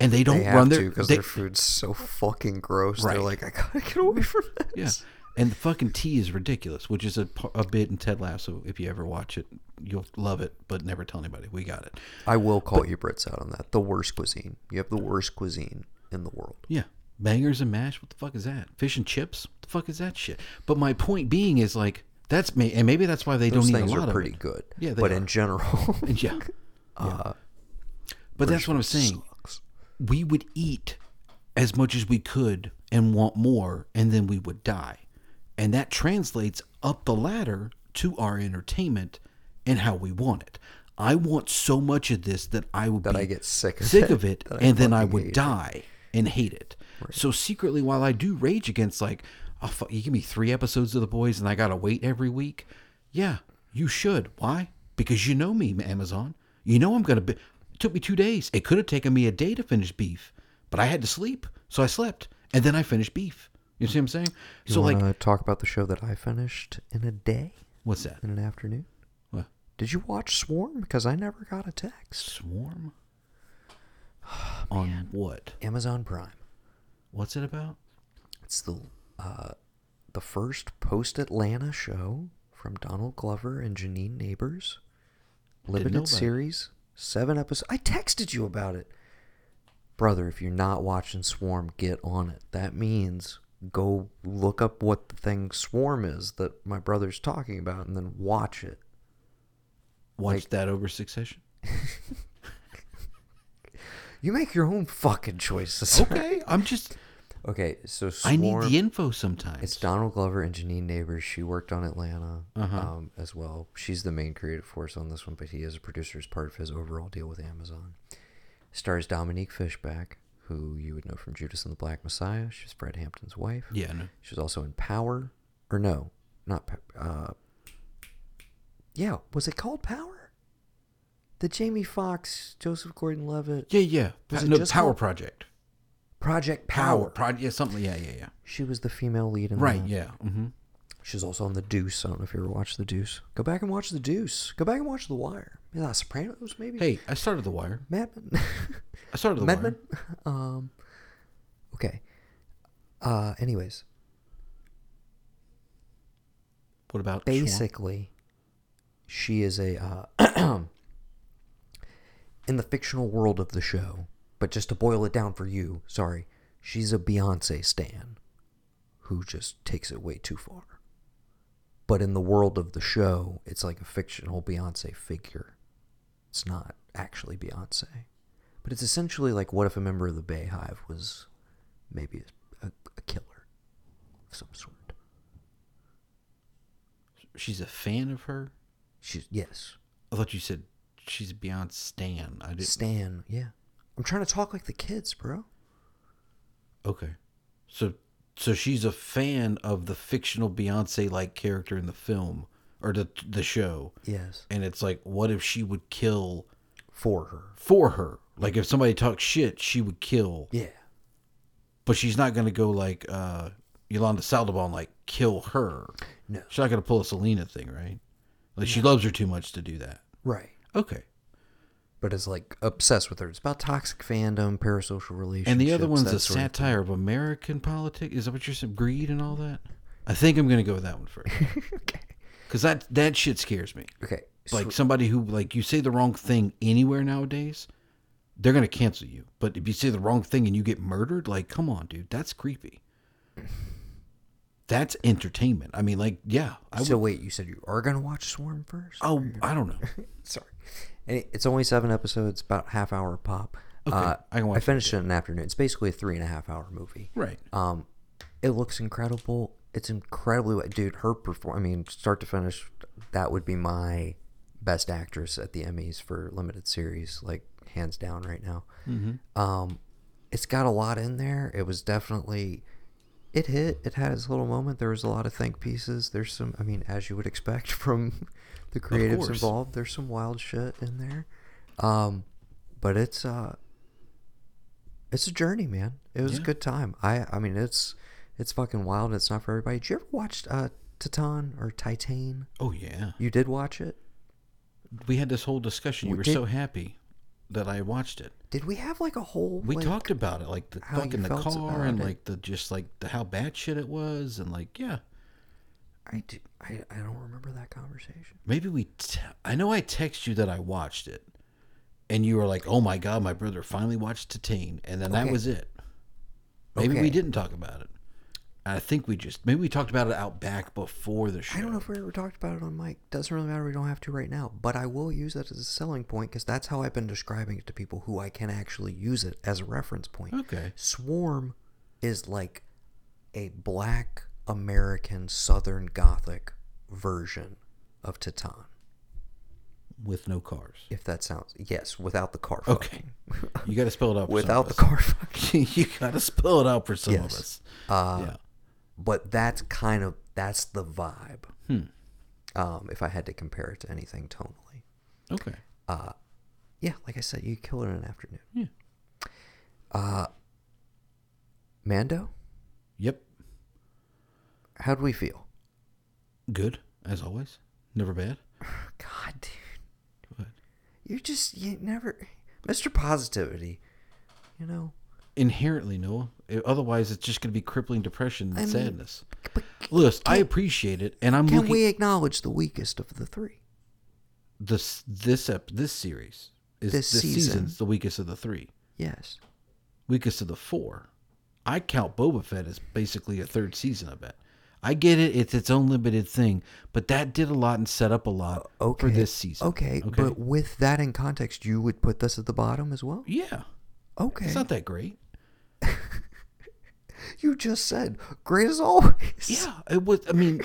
and they don't They run their. because their food's so fucking gross. Right. They're like, I gotta get away from this. yeah. And the fucking tea is ridiculous, which is a, a bit in Ted Lasso. If you ever watch it, you'll love it, but never tell anybody. We got it. I will call you Brits out on that. The worst cuisine. You have the worst cuisine in the world. Yeah. Bangers and mash. What the fuck is that? Fish and chips. What the fuck is that shit? But my point being is like that's me, and maybe that's why they Those don't eat a lot are of pretty it. good. Yeah, but are. in general, yeah. uh, But that's what I'm saying. We would eat as much as we could and want more, and then we would die. And that translates up the ladder to our entertainment and how we want it. I want so much of this that I would That be I get sick of sick it, of it, and then I would hate it. die and hate it. So secretly, while I do rage against like, oh fuck, you give me three episodes of the boys and I gotta wait every week. Yeah, you should. Why? Because you know me, Amazon. You know I'm gonna be. Took me two days. It could have taken me a day to finish beef, but I had to sleep, so I slept, and then I finished beef. You see what I'm saying? You so like, talk about the show that I finished in a day, what's that? in an afternoon? What? Did you watch Swarm? Because I never got a text. Swarm. On what? Amazon Prime. What's it about? It's the uh, the first post Atlanta show from Donald Glover and Janine Nabers. Limited series, seven episodes. I texted you about it, brother. If you're not watching Swarm, get on it. That means go look up what the thing Swarm is that my brother's talking about, and then watch it. Watch that over Succession. You make your own fucking choices. Okay, I'm just. Okay. So I need the info sometimes. It's Donald Glover and Janine Nabers. She worked on Atlanta Uh-huh. um, as well. She's the main creative force on this one, but he is a producer as part of his overall deal with Amazon. Stars Dominique Fishback, who you would know from Judas and the Black Messiah. She's Fred Hampton's wife. Yeah, no. She was also in Power, or no, not uh, yeah. Was it called Power? The Jamie Foxx, Joseph Gordon-Levitt. Yeah, yeah. Was no, Power called- Project. Project Power. Power. Project. Yeah, something. Yeah, yeah, yeah. She was the female lead in the Right. that. Yeah. Mm-hmm. She's also on The Deuce. I don't know if you ever watched The Deuce. Go back and watch The Deuce. Go back and watch The Wire. Yeah, Sopranos, maybe. Hey, I started The Wire. Madman. I started The Mad Wire. Um. Okay. Uh. Anyways, What about basically, she is a uh, in the fictional world of the show. But just to boil it down for you, sorry, she's a Beyonce stan who just takes it way too far. But in the world of the show, it's like a fictional Beyonce figure. It's not actually Beyonce. But it's essentially like what if a member of the BeyHive was maybe a, a, killer of some sort. She's a fan of her. She's yes. I thought you said she's a Beyonce stan. I did. Stan, yeah. I'm trying to talk like the kids, bro. Okay. So so she's a fan of the fictional Beyonce like character in the film or the the show. Yes. And it's like what if she would kill For her. for her? Like if somebody talks shit, she would kill. Yeah. But she's not going to go like uh Yolanda Saldívar and like kill her. No. She's not going to pull a Selena thing, right? Like she loves her too much to do that. Right. Okay. But is like obsessed with her. It's about toxic fandom, parasocial relationships. And the other one's a sort of satire of American politics. Is that what you're saying? Greed and all that? I think I'm going to go with that one first. okay. Because that, that shit scares me. Okay. like so- somebody who like you say the wrong thing anywhere nowadays they're gonna cancel you but if you say the wrong thing and you get murdered like come on dude that's creepy that's entertainment i mean like yeah i so would wait, you said you are gonna watch Swarm first? oh i don't know Sorry. And It's only seven episodes, about half hour pop. Okay, Uh, I can watch I finished it in an afternoon. It's basically a three and a half hour movie. right Um, it looks incredible. It's incredibly, dude. Her perform. I mean, start to finish, that would be my best actress at the Emmys for limited series, like hands down right now. Um, it's got a lot in there. It was definitely, it hit. It had its little moment. There was a lot of think pieces. There's some. I mean, as you would expect from the creatives involved, there's some wild shit in there. Um, but it's uh it's a journey, man. It was a good time. I I mean it's it's fucking wild. It's not for everybody. Did you ever watch uh Titan or Titan? oh yeah You did watch it? we had this whole discussion you We were did- so happy that i watched it Did we have like a whole we like, talked about it like the fuck in the car and it. like the just like the how bad shit it was and like yeah I, do, I I don't remember that conversation. Maybe we. I know I text you that I watched it, and you were like, "Oh my god, my brother finally watched Titane," and then that was it. Maybe Okay. we didn't talk about it. I think we just maybe we talked about it out back before the show. I don't know if we ever talked about it on mic. Doesn't really matter. We don't have to right now. But I will use that as a selling point because that's how I've been describing it to people who I can actually use it as a reference point. Okay. Swarm is like a black American Southern Gothic version of Titan. With no cars. If that sounds yes, without the car. Okay. fucking. You got to spell it out. For without the some car. fucking. you got to spell it out for some of us. Uh, yeah. But that's kind of that's the vibe. Hmm. Um, if I had to compare it to anything tonally. Okay. Yeah, like I said, you kill it in an afternoon. Yeah. Uh, Mando, Yep. how do we feel? Good as always. Never bad. God, dude, What? you just you never, Mr. Positivity. You know, Inherently, Noah. I- Otherwise, it's just going to be crippling depression and I mean, sadness. Lewis, I appreciate it, and I'm can looking. we acknowledge the weakest of the three? this this ep, this series is This this, season. season's the weakest of the three, Yes. weakest of the four. I count Boba Fett as basically a third season. I bet. I get it; it's its own limited thing, but that did a lot and set up a lot Okay. for this season. Okay, but with that in context, you would put this at the bottom as well. yeah, Okay. it's not that great. you just said great as always. Yeah, it was. I mean,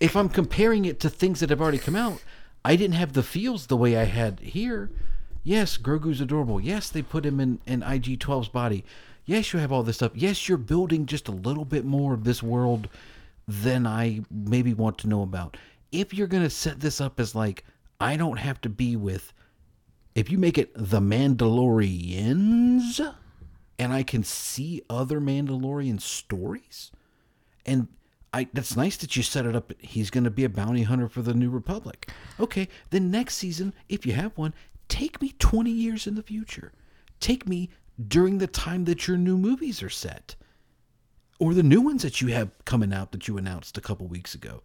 if I'm comparing it to things that have already come out, I didn't have the feels the way I had here. Yes, Grogu's adorable. Yes, they put him in, in IG 12's body. Yes, you have all this stuff. Yes, you're building just a little bit more of this world than I maybe want to know about. If you're going to set this up as like, I don't have to be with, if you make it the Mandalorians, and I can see other Mandalorian stories. And I that's nice that you set it up. He's going to be a bounty hunter for the New Republic. Okay, then next season, if you have one, take me 20 years in the future. Take me during the time that your new movies are set or the new ones that you have coming out that you announced a couple weeks ago.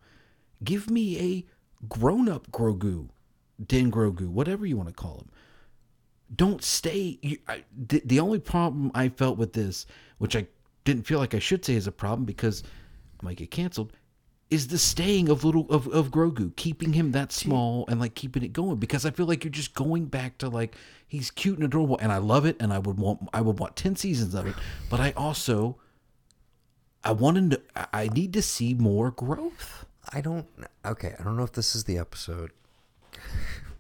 Give me a grown up Grogu, Din Grogu, whatever you want to call him. Don't stay. You, I, the, the only problem I felt with this, which I didn't feel like I should say is a problem because I might get canceled, is the staying of little of, of Grogu, keeping him that small and like keeping it going because I feel like you're just going back to like he's cute and adorable and I love it and I would want I would want 10 seasons of it, but I also I wanted to I need to see more growth. I don't. Okay, I don't know if this is the episode.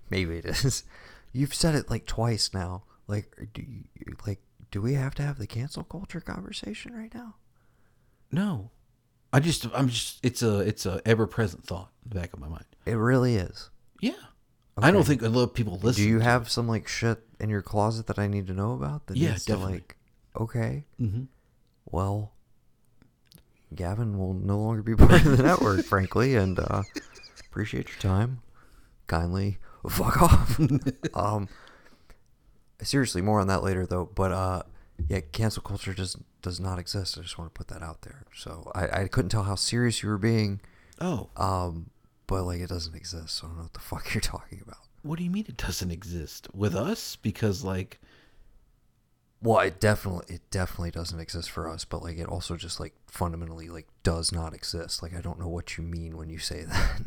Maybe it is. You've said it like twice now. Like, do you, like do we have to have the cancel culture conversation right now? No. I just I'm just it's a it's a ever present thought in the back of my mind. It really is. Yeah. I don't think a lot of people listen. Do you have some like shit in your closet that I need to know about? That Yeah, definitely. Like, okay. Mhm. Well, Gavin will no longer be part of the network, frankly, and uh, appreciate your time. Kindly fuck off. um, seriously, more on that later though. But uh, yeah, cancel culture just does not exist. I just want to put that out there. So I, I couldn't tell how serious you were being. Oh, Um, but like it doesn't exist. So I don't know what the fuck you're talking about. what do you mean it doesn't exist with us? Because like Well, it definitely it definitely doesn't exist for us, but like it also just like fundamentally like does not exist. Like I don't know what you mean when you say that.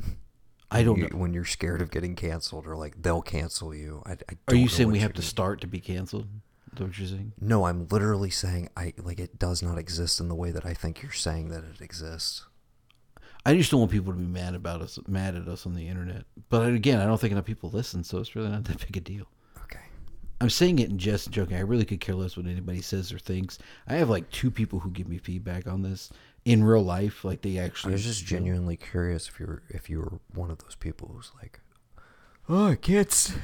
I don't You- know. when you're scared of getting canceled or like they'll cancel you. I, I Are don't you saying we you have to mean. start to be canceled? What you're saying? No, I'm literally saying I like it does not exist in the way that I think you're saying that it exists. I just don't want people to be mad about us, mad at us on the internet. But again, I don't think enough people listen, so it's really not that big a deal. Okay. I'm saying it in jest and joking. I really could care less what anybody says or thinks. I have like two people who give me feedback on this in real life. Like they actually I was just genuinely curious if you were if you were one of those people who's like, oh, I can't.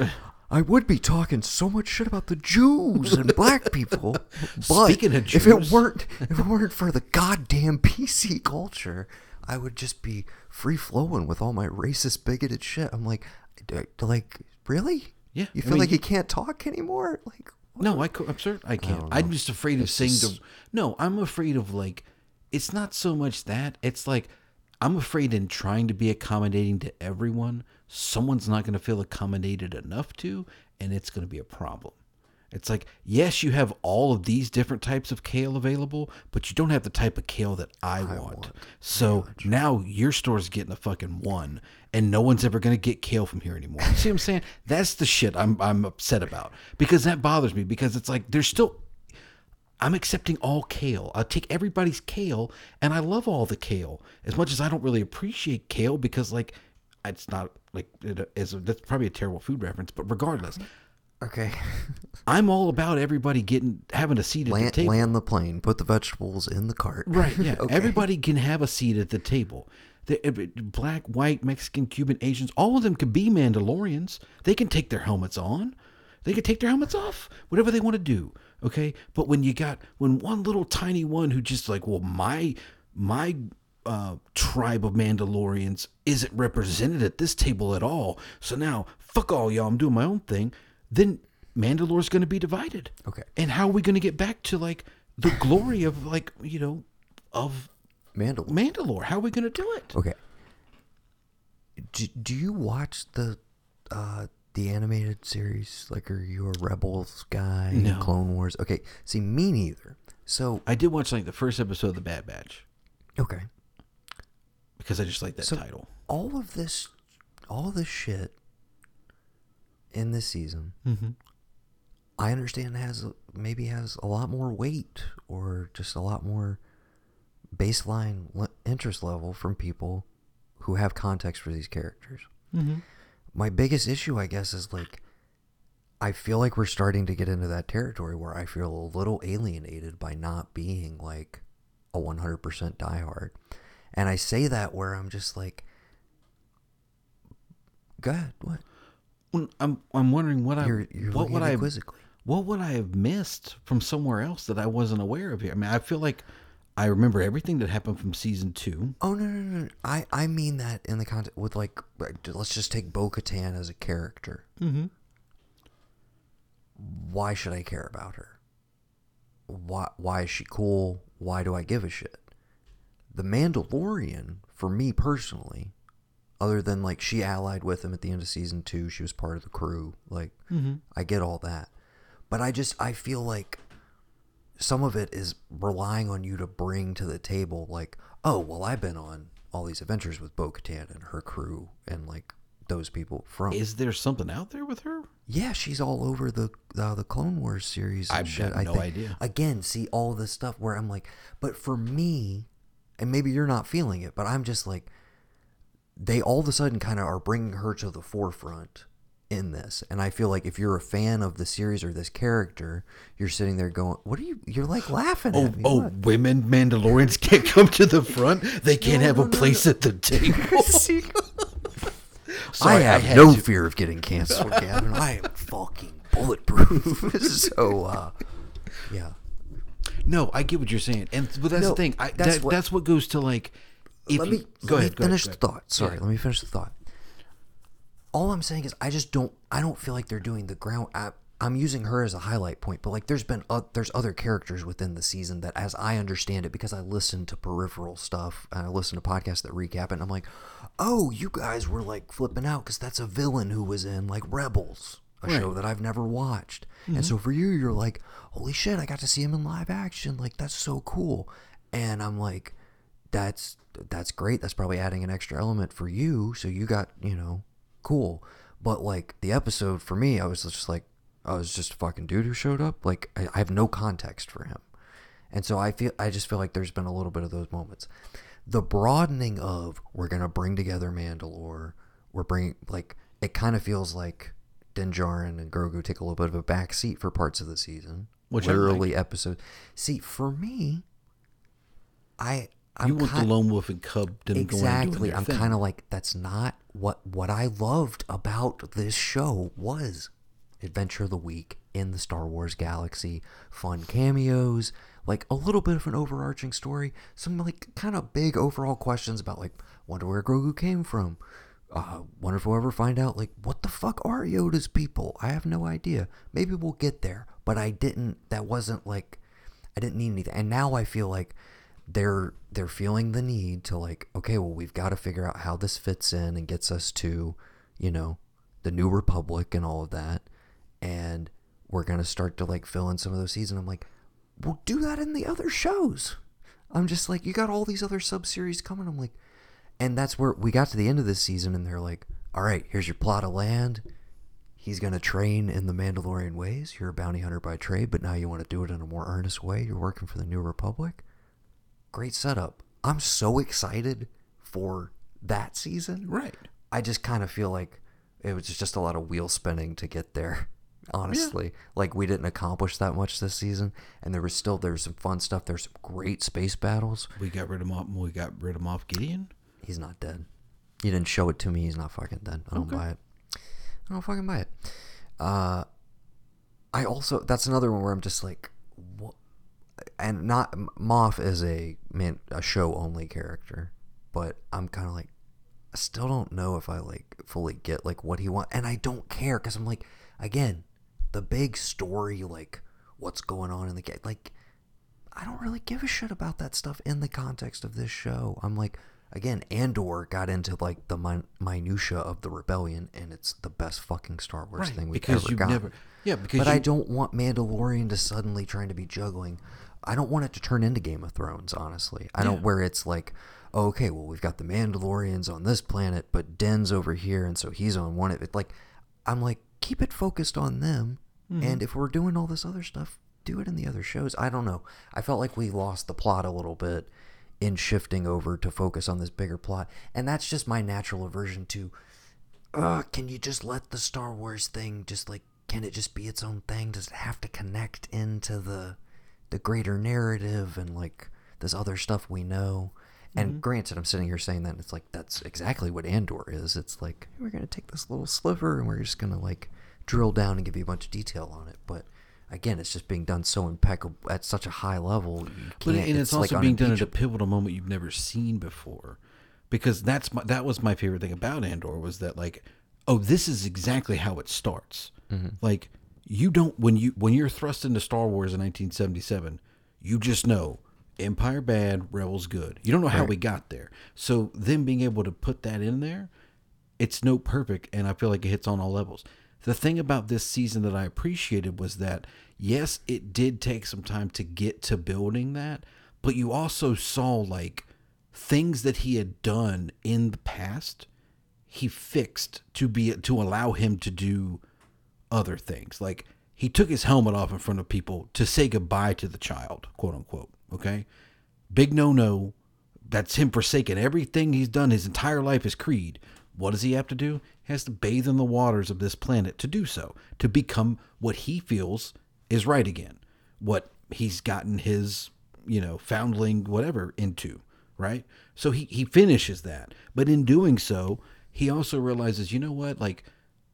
I would be talking so much shit about the Jews and black people, but Speaking of if it weren't if it weren't for the goddamn PC culture, I would just be free flowing with all my racist, bigoted shit. I'm like, like really? Yeah, You I feel mean, like you- can't talk anymore? Like, No, I I'm certain I can't. don't I'm just afraid of It's saying just- the. No, I'm afraid of like. It's not so much that. It's like I'm afraid in trying to be accommodating to everyone, someone's not going to feel accommodated enough to, and it's going to be a problem. It's like, yes, you have all of these different types of kale available, but you don't have the type of kale that I, want. want. So now your store's getting a fucking one, and no one's ever going to get kale from here anymore. You see what I'm saying? That's the shit I'm I'm upset about because that bothers me because it's like there's still I'm accepting all kale. I'll take everybody's kale, and I love all the kale as much as I don't really appreciate kale because like it's not like it is. That's probably a terrible food reference, but regardless, okay, I'm all about everybody getting having a seat at the land, table. land the plane, put the vegetables in the cart. Right. Yeah. Okay. Everybody can have a seat at the table. The, black, white, Mexican, Cuban, Asians, all of them could be Mandalorians. They can take their helmets on. They can take their helmets off. Whatever they want to do. Okay. But when you got when one little tiny one who just like, well, my my uh, tribe of Mandalorians isn't represented at this table at all. So now, fuck all y'all. I'm doing my own thing. Then Mandalore's going to be divided. Okay. And how are we going to get back to like the glory of like you know of Mandalore. Mandalore? How are we going to do it? Okay. Do, do you watch the uh the animated series? Like, are you a Rebels guy? No. Clone Wars. Okay. See, me neither. So I did watch like the first episode of the Bad Batch okay. because I just like that So title. all of this, all this shit in this season, Mm-hmm. I understand has maybe has a lot more weight or just a lot more baseline le- interest level from people who have context for these characters. Mm-hmm. My biggest issue, I guess, is like I feel like we're starting to get into that territory where I feel a little alienated by not being like a 100% diehard. And I say that where I'm just like, God, what? I'm I'm wondering what I You're, you're what would I quizzically. what would I have missed from somewhere else that I wasn't aware of here? I mean, I feel like I remember everything that happened from season two. Oh no no no! no. I I mean that in the context with like let's just take Bo Katan as a character. Mm-hmm. Why should I care about her? Why why is she cool? Why do I give a shit? The Mandalorian, for me personally, other than like she allied with him at the end of season two, she was part of the crew. Like Mm-hmm. I get all that, but I just I feel like some of it is relying on you to bring to the table like, oh well, I've been on all these adventures with Bo Katan and her crew and like those people from. Is there something out there with her? yeah, she's all over the uh, the Clone Wars series. and I shit, have no idea. Again, see all this stuff where I'm like, but for me, and maybe you're not feeling it, but I'm just like, they all of a sudden kind of are bringing her to the forefront in this, and I feel like if you're a fan of the series or this character, you're sitting there going, "What are you?" You're like laughing Oh, at me. oh, What? women Mandalorians can't come to the front. They can't No, have no, a no, place at the table. Sorry, I have had no to- fear of getting canceled, Gavin. I am fucking bulletproof. so, uh, yeah. No, I get what you're saying, and but that's the thing. I, that's that, what- that's what goes to like. If let me go let ahead. me go finish ahead, the thought. Sorry, Yeah. let me finish the thought. All I'm saying is, I just don't. I don't feel like they're doing the ground. I, I'm using her as a highlight point, but like, there's been uh, there's other characters within the season that, as I understand it, because I listen to peripheral stuff and I listen to podcasts that recap it, and I'm like, oh, you guys were like flipping out because that's a villain who was in like Rebels, a show that I've never watched, and so for you, you're like, holy shit, I got to see him in live action, like that's so cool, and I'm like that's that's great. That's probably adding an extra element for you. So you got, you know, cool. But like the episode for me, I was just like, I was just a fucking dude who showed up. Like I, I have no context for him. And so I feel I just feel like there's been a little bit of those moments. The broadening of we're gonna bring together Mandalore. We're bringing like it kind of feels like Din Djarin and Grogu take a little bit of a back seat for parts of the season. Which I like. literally episode. See, for me, I I'm you want kind- the lone wolf and cub to exactly. i'm kind of like that's not what what i loved about this show was adventure of the week in the star wars galaxy. Fun cameos like a little bit of an overarching story. Some like kind of big overall questions about like wonder where grogu came from. Uh, wonder if we'll ever find out like what the fuck are yoda's people? I have no idea. Maybe we'll get there but i didn't that wasn't like I didn't need anything. And now I feel like they're they're feeling the need to like, okay, well we've got to figure out how this fits in and gets us to, you know, the new republic and all of that. And we're gonna start to like fill in some of those seasons. I'm like, we'll do that in the other shows. I'm just like, you got all these other sub series coming. I'm like and that's where we got to the end of this season and they're like, all right, here's your plot of land. He's going to train in the Mandalorian ways. You're a bounty hunter by trade, but now you want to do it in a more earnest way. You're working for the New Republic. Great setup. I'm so excited for that season. Right. I just kind of feel like it was just a lot of wheel spinning to get there. Honestly, like we didn't accomplish that much this season, and there was still there's some fun stuff. There's some great space battles. We got rid of Moff. We got rid of Moff Gideon. He's not dead. You didn't show it to me. He's not fucking dead. I don't Okay. buy it. I don't fucking buy it. Uh, I also that's another one where I'm just like, what? And not Moff is a man a show only character, but I'm kind of like, I still don't know if I like fully get like what he wants, and I don't care because I'm like, again, the big story like what's going on in the game, like I don't really give a shit about that stuff in the context of this show. I'm like, again, Andor got into like the min- minutia of the rebellion, and it's the best fucking Star Wars thing we've ever gotten. never. Yeah, because but you, I don't want Mandalorian to suddenly trying to be juggling. I don't want it to turn into Game of Thrones, honestly. I don't where it's like, oh, okay, well we've got the Mandalorians on this planet, but Din's over here, and so he's on one of it. Like, I'm like, keep it focused on them, Mm-hmm. and if we're doing all this other stuff, do it in the other shows. I don't know. I felt like we lost the plot a little bit in shifting over to focus on this bigger plot, and that's just my natural aversion to uh, can you just let the Star Wars thing just like can it just be its own thing? Does it have to connect into the the greater narrative and like this other stuff we know? And granted, I'm sitting here saying that and it's like that's exactly what Andor is. It's like we're gonna take this little sliver and we're just gonna like drill down and give you a bunch of detail on it. But again, it's just being done so impeccable at such a high level. But and it's, like also being done at a pivotal moment you've never seen before, because that's my, that was my favorite thing about Andor was that like, oh, this is exactly how it starts. Mm-hmm. Like you don't when you when you're thrust into Star Wars in 1977, you just know Empire bad, Rebels good. You don't know how we got there. So them being able to put that in there, it's no perfect, and I feel like it hits on all levels. The thing about this season that I appreciated was that yes, it did take some time to get to building that, but you also saw like things that he had done in the past, he fixed to be to allow him to do other things. Like he took his helmet off in front of people to say goodbye to the child, quote unquote. Okay. Big no no. That's him forsaking everything he's done his entire life as Creed. What does he have to do? He has to bathe in the waters of this planet to do so, to become what he feels is right again. What he's gotten his, you know, foundling whatever into, right? So he, he finishes that. But in doing so, he also realizes, you know what? Like,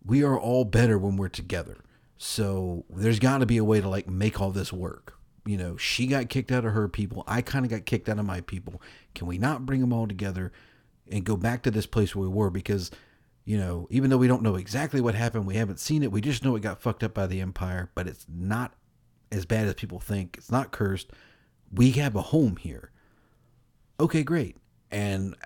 we are all better when we're together. So there's got to be a way to like make all this work. You know, she got kicked out of her people. I kind of got kicked out of my people. Can we not bring them all together and go back to this place where we were? Because, you know, even though we don't know exactly what happened, we haven't seen it. We just know it got fucked up by the Empire, but it's not as bad as people think. It's not cursed. We have a home here. Okay, great. And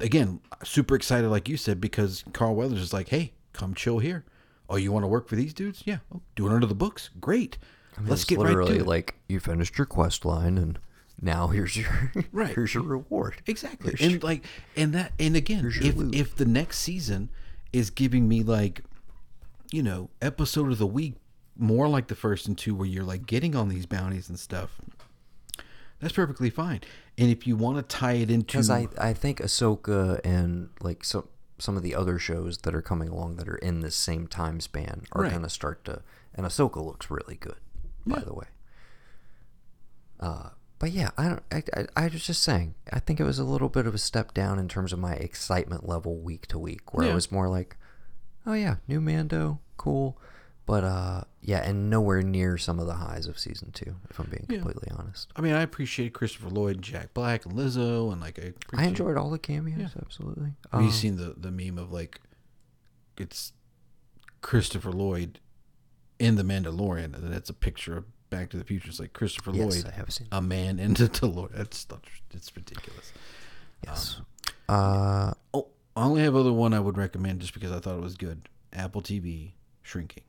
again, super excited, like you said, because Carl Weathers is like, hey, come chill here. Oh, you want to work for these dudes? Yeah. Oh, do it under the books. Great. Let's It's get right literally to it. like you finished your quest line and now here's your Right. here's your reward. Exactly. Here's And like and that and again, if loot. if the next season is giving me like you know, episode of the week more like the first and two where you're like getting on these bounties and stuff. That's perfectly fine. And if you want to tie it into Because I, I think Ahsoka and like some some of the other shows that are coming along that are in this same time span are Right. going to start to. And Ahsoka looks really good, by Yeah. the way. Uh, but yeah, I don't. I, I, I was just saying. I think it was a little bit of a step down in terms of my excitement level week to week, where Yeah. it was more like, oh yeah, new Mando, cool. But uh, yeah, and nowhere near some of the highs of season two, if I'm being Yeah. completely honest. I mean, I appreciate Christopher Lloyd, Jack Black, and Lizzo, and like I. I enjoyed all the cameos, Yeah. absolutely. Have you Um, seen the the meme of like, it's Christopher Lloyd in the Mandalorian, and then it's a picture of Back to the Future. It's like Christopher Yes, Lloyd, I have seen. a man in the DeLorean. That's that's it's ridiculous. Yes. uh, Oh, I only have other one I would recommend just because I thought it was good. Apple TV Shrinking.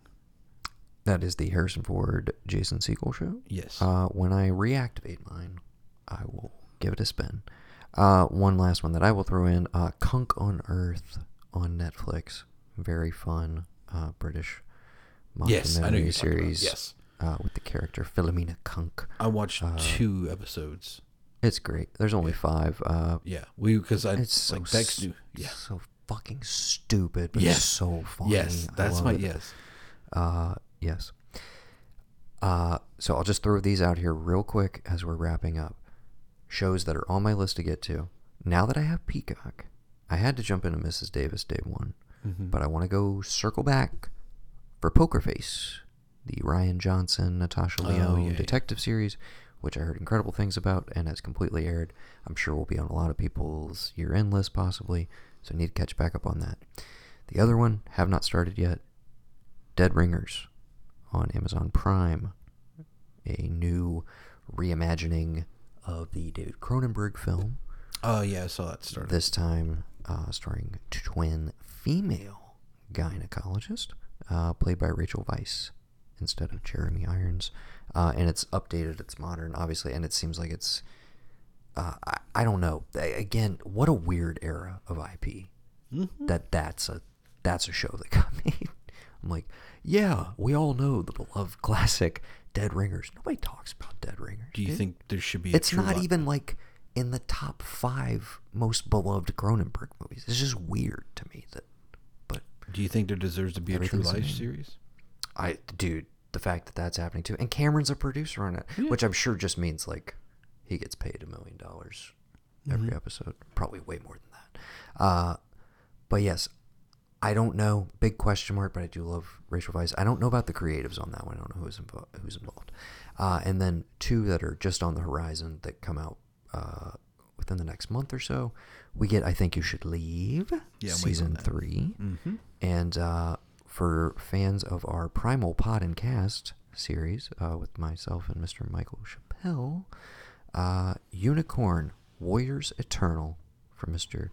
That is the Harrison Ford Jason Segel show. Yes. Uh, when I reactivate mine, I will give it a spin. Uh, one last one that I will throw in: uh, Cunk on Earth on Netflix. Very fun uh, British yes, I know mockumentary about. series. Yes, Uh, with the character Philomena Cunk. I watched Uh, two episodes. It's great. There's only five. Uh, Yeah, we because I it's so like Bex s- knew. Yeah. so fucking stupid, but Yes. so funny. Yes, that's my it. yes. Uh, yes. Uh, so I'll just throw these out here real quick as we're wrapping up. Shows that are on my list to get to. Now that I have Peacock, I had to jump into Mrs. Davis day one, Mm-hmm. but I want to go circle back for Poker Face, the Rian Johnson, Natasha Oh, Lyonne yeah, yeah. detective series, which I heard incredible things about and has completely aired. I'm sure will be on a lot of people's year end list possibly, so I need to catch back up on that. The other one, have not started yet, Dead Ringers on Amazon Prime, a new reimagining of the David Cronenberg film. Oh yeah, I saw that start. This time, uh, starring twin female gynecologist, uh, played by Rachel Weisz instead of Jeremy Irons, uh, and it's updated. It's modern, obviously, and it seems like it's. Uh, I, I don't know. A- Again, what a weird era of IP. That that's a that's a show that got made. I'm like, yeah, we all know the beloved classic Dead Ringers. Nobody talks about Dead Ringers. Do you dude. think there should be? A It's not even like in the top five most beloved Cronenberg movies. It's just weird to me that, but Do you think there deserves to be a true life series? I, dude, the fact that that's happening too, and Cameron's a producer on it, which I'm sure just means like he gets paid a million dollars every episode, probably way more than that. Uh, but yes, I don't know. Big question mark, but I do love Rachel Weisz. I don't know about the creatives on that one. I don't know who's involved. Who's involved. Uh, and then two that are just on the horizon that come out uh, within the next month or so. We get I think you should leave. Yeah, I'm waiting on season three. Mm-hmm. And uh, for fans of our Primal Pod and Cast series uh, with myself and Mr. Michael Chappelle, uh, Unicorn Warriors Eternal from Mr.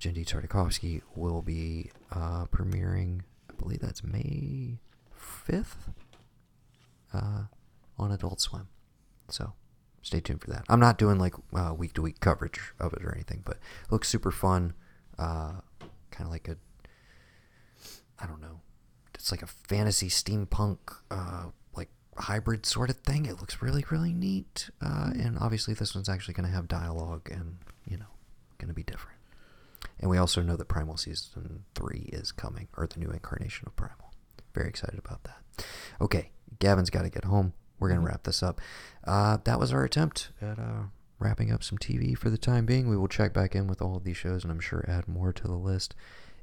Genndy Tartakovsky will be uh, premiering, I believe that's May 5th uh, on Adult Swim. So stay tuned for that. I'm not doing like week to week coverage of it or anything, but it looks super fun. Uh, kind of like a I don't know. It's like a fantasy steampunk, uh, like hybrid sort of thing. It looks really, really neat. Uh, and obviously, this one's actually going to have dialogue and, you know, going to be different. And we also know that Primal Season 3 is coming, or the new incarnation of Primal. Very excited about that. Okay, Gavin's got to get home. We're going to wrap this up. Uh, that was our attempt at uh, wrapping up some TV for the time being. We will check back in with all of these shows and I'm sure add more to the list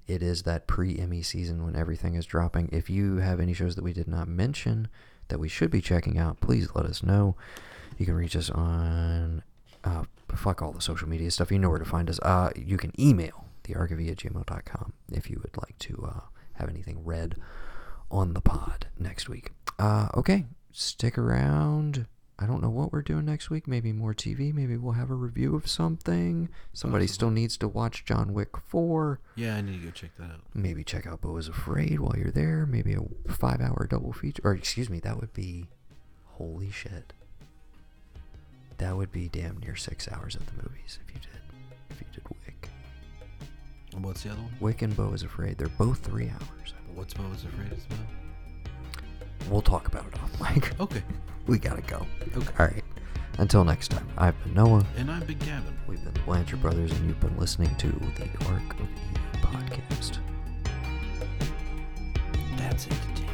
it is that pre Emmy season when everything is dropping. If you have any shows that we did not mention that we should be checking out, please let us know. You can reach us on uh, fuck all the social media stuff. You know where to find us. Uh, you can email thearkofe at gmail.com if you would like to uh, have anything read on the pod next week. Uh, okay, stick around. I don't know what we're doing next week. Maybe more TV. Maybe we'll have a review of something. Somebody still needs to watch John Wick 4. Yeah, I need to go check that out. Maybe check out Beau is Afraid while you're there. Maybe a five hour double feature. Or, excuse me, that would be. Holy shit. That would be damn near six hours of the movies if you did. If you did Wick. And what's the other one? Wick and Beau is Afraid. They're both three hours. What's Beau is afraid of? We'll talk about it off mic. Okay. We gotta go. Okay. All right. Until next time, I've been Noah. And I've been Gavin. We've been the Blanchard Brothers, and you've been listening to the Arc of Eve podcast. That's entertaining.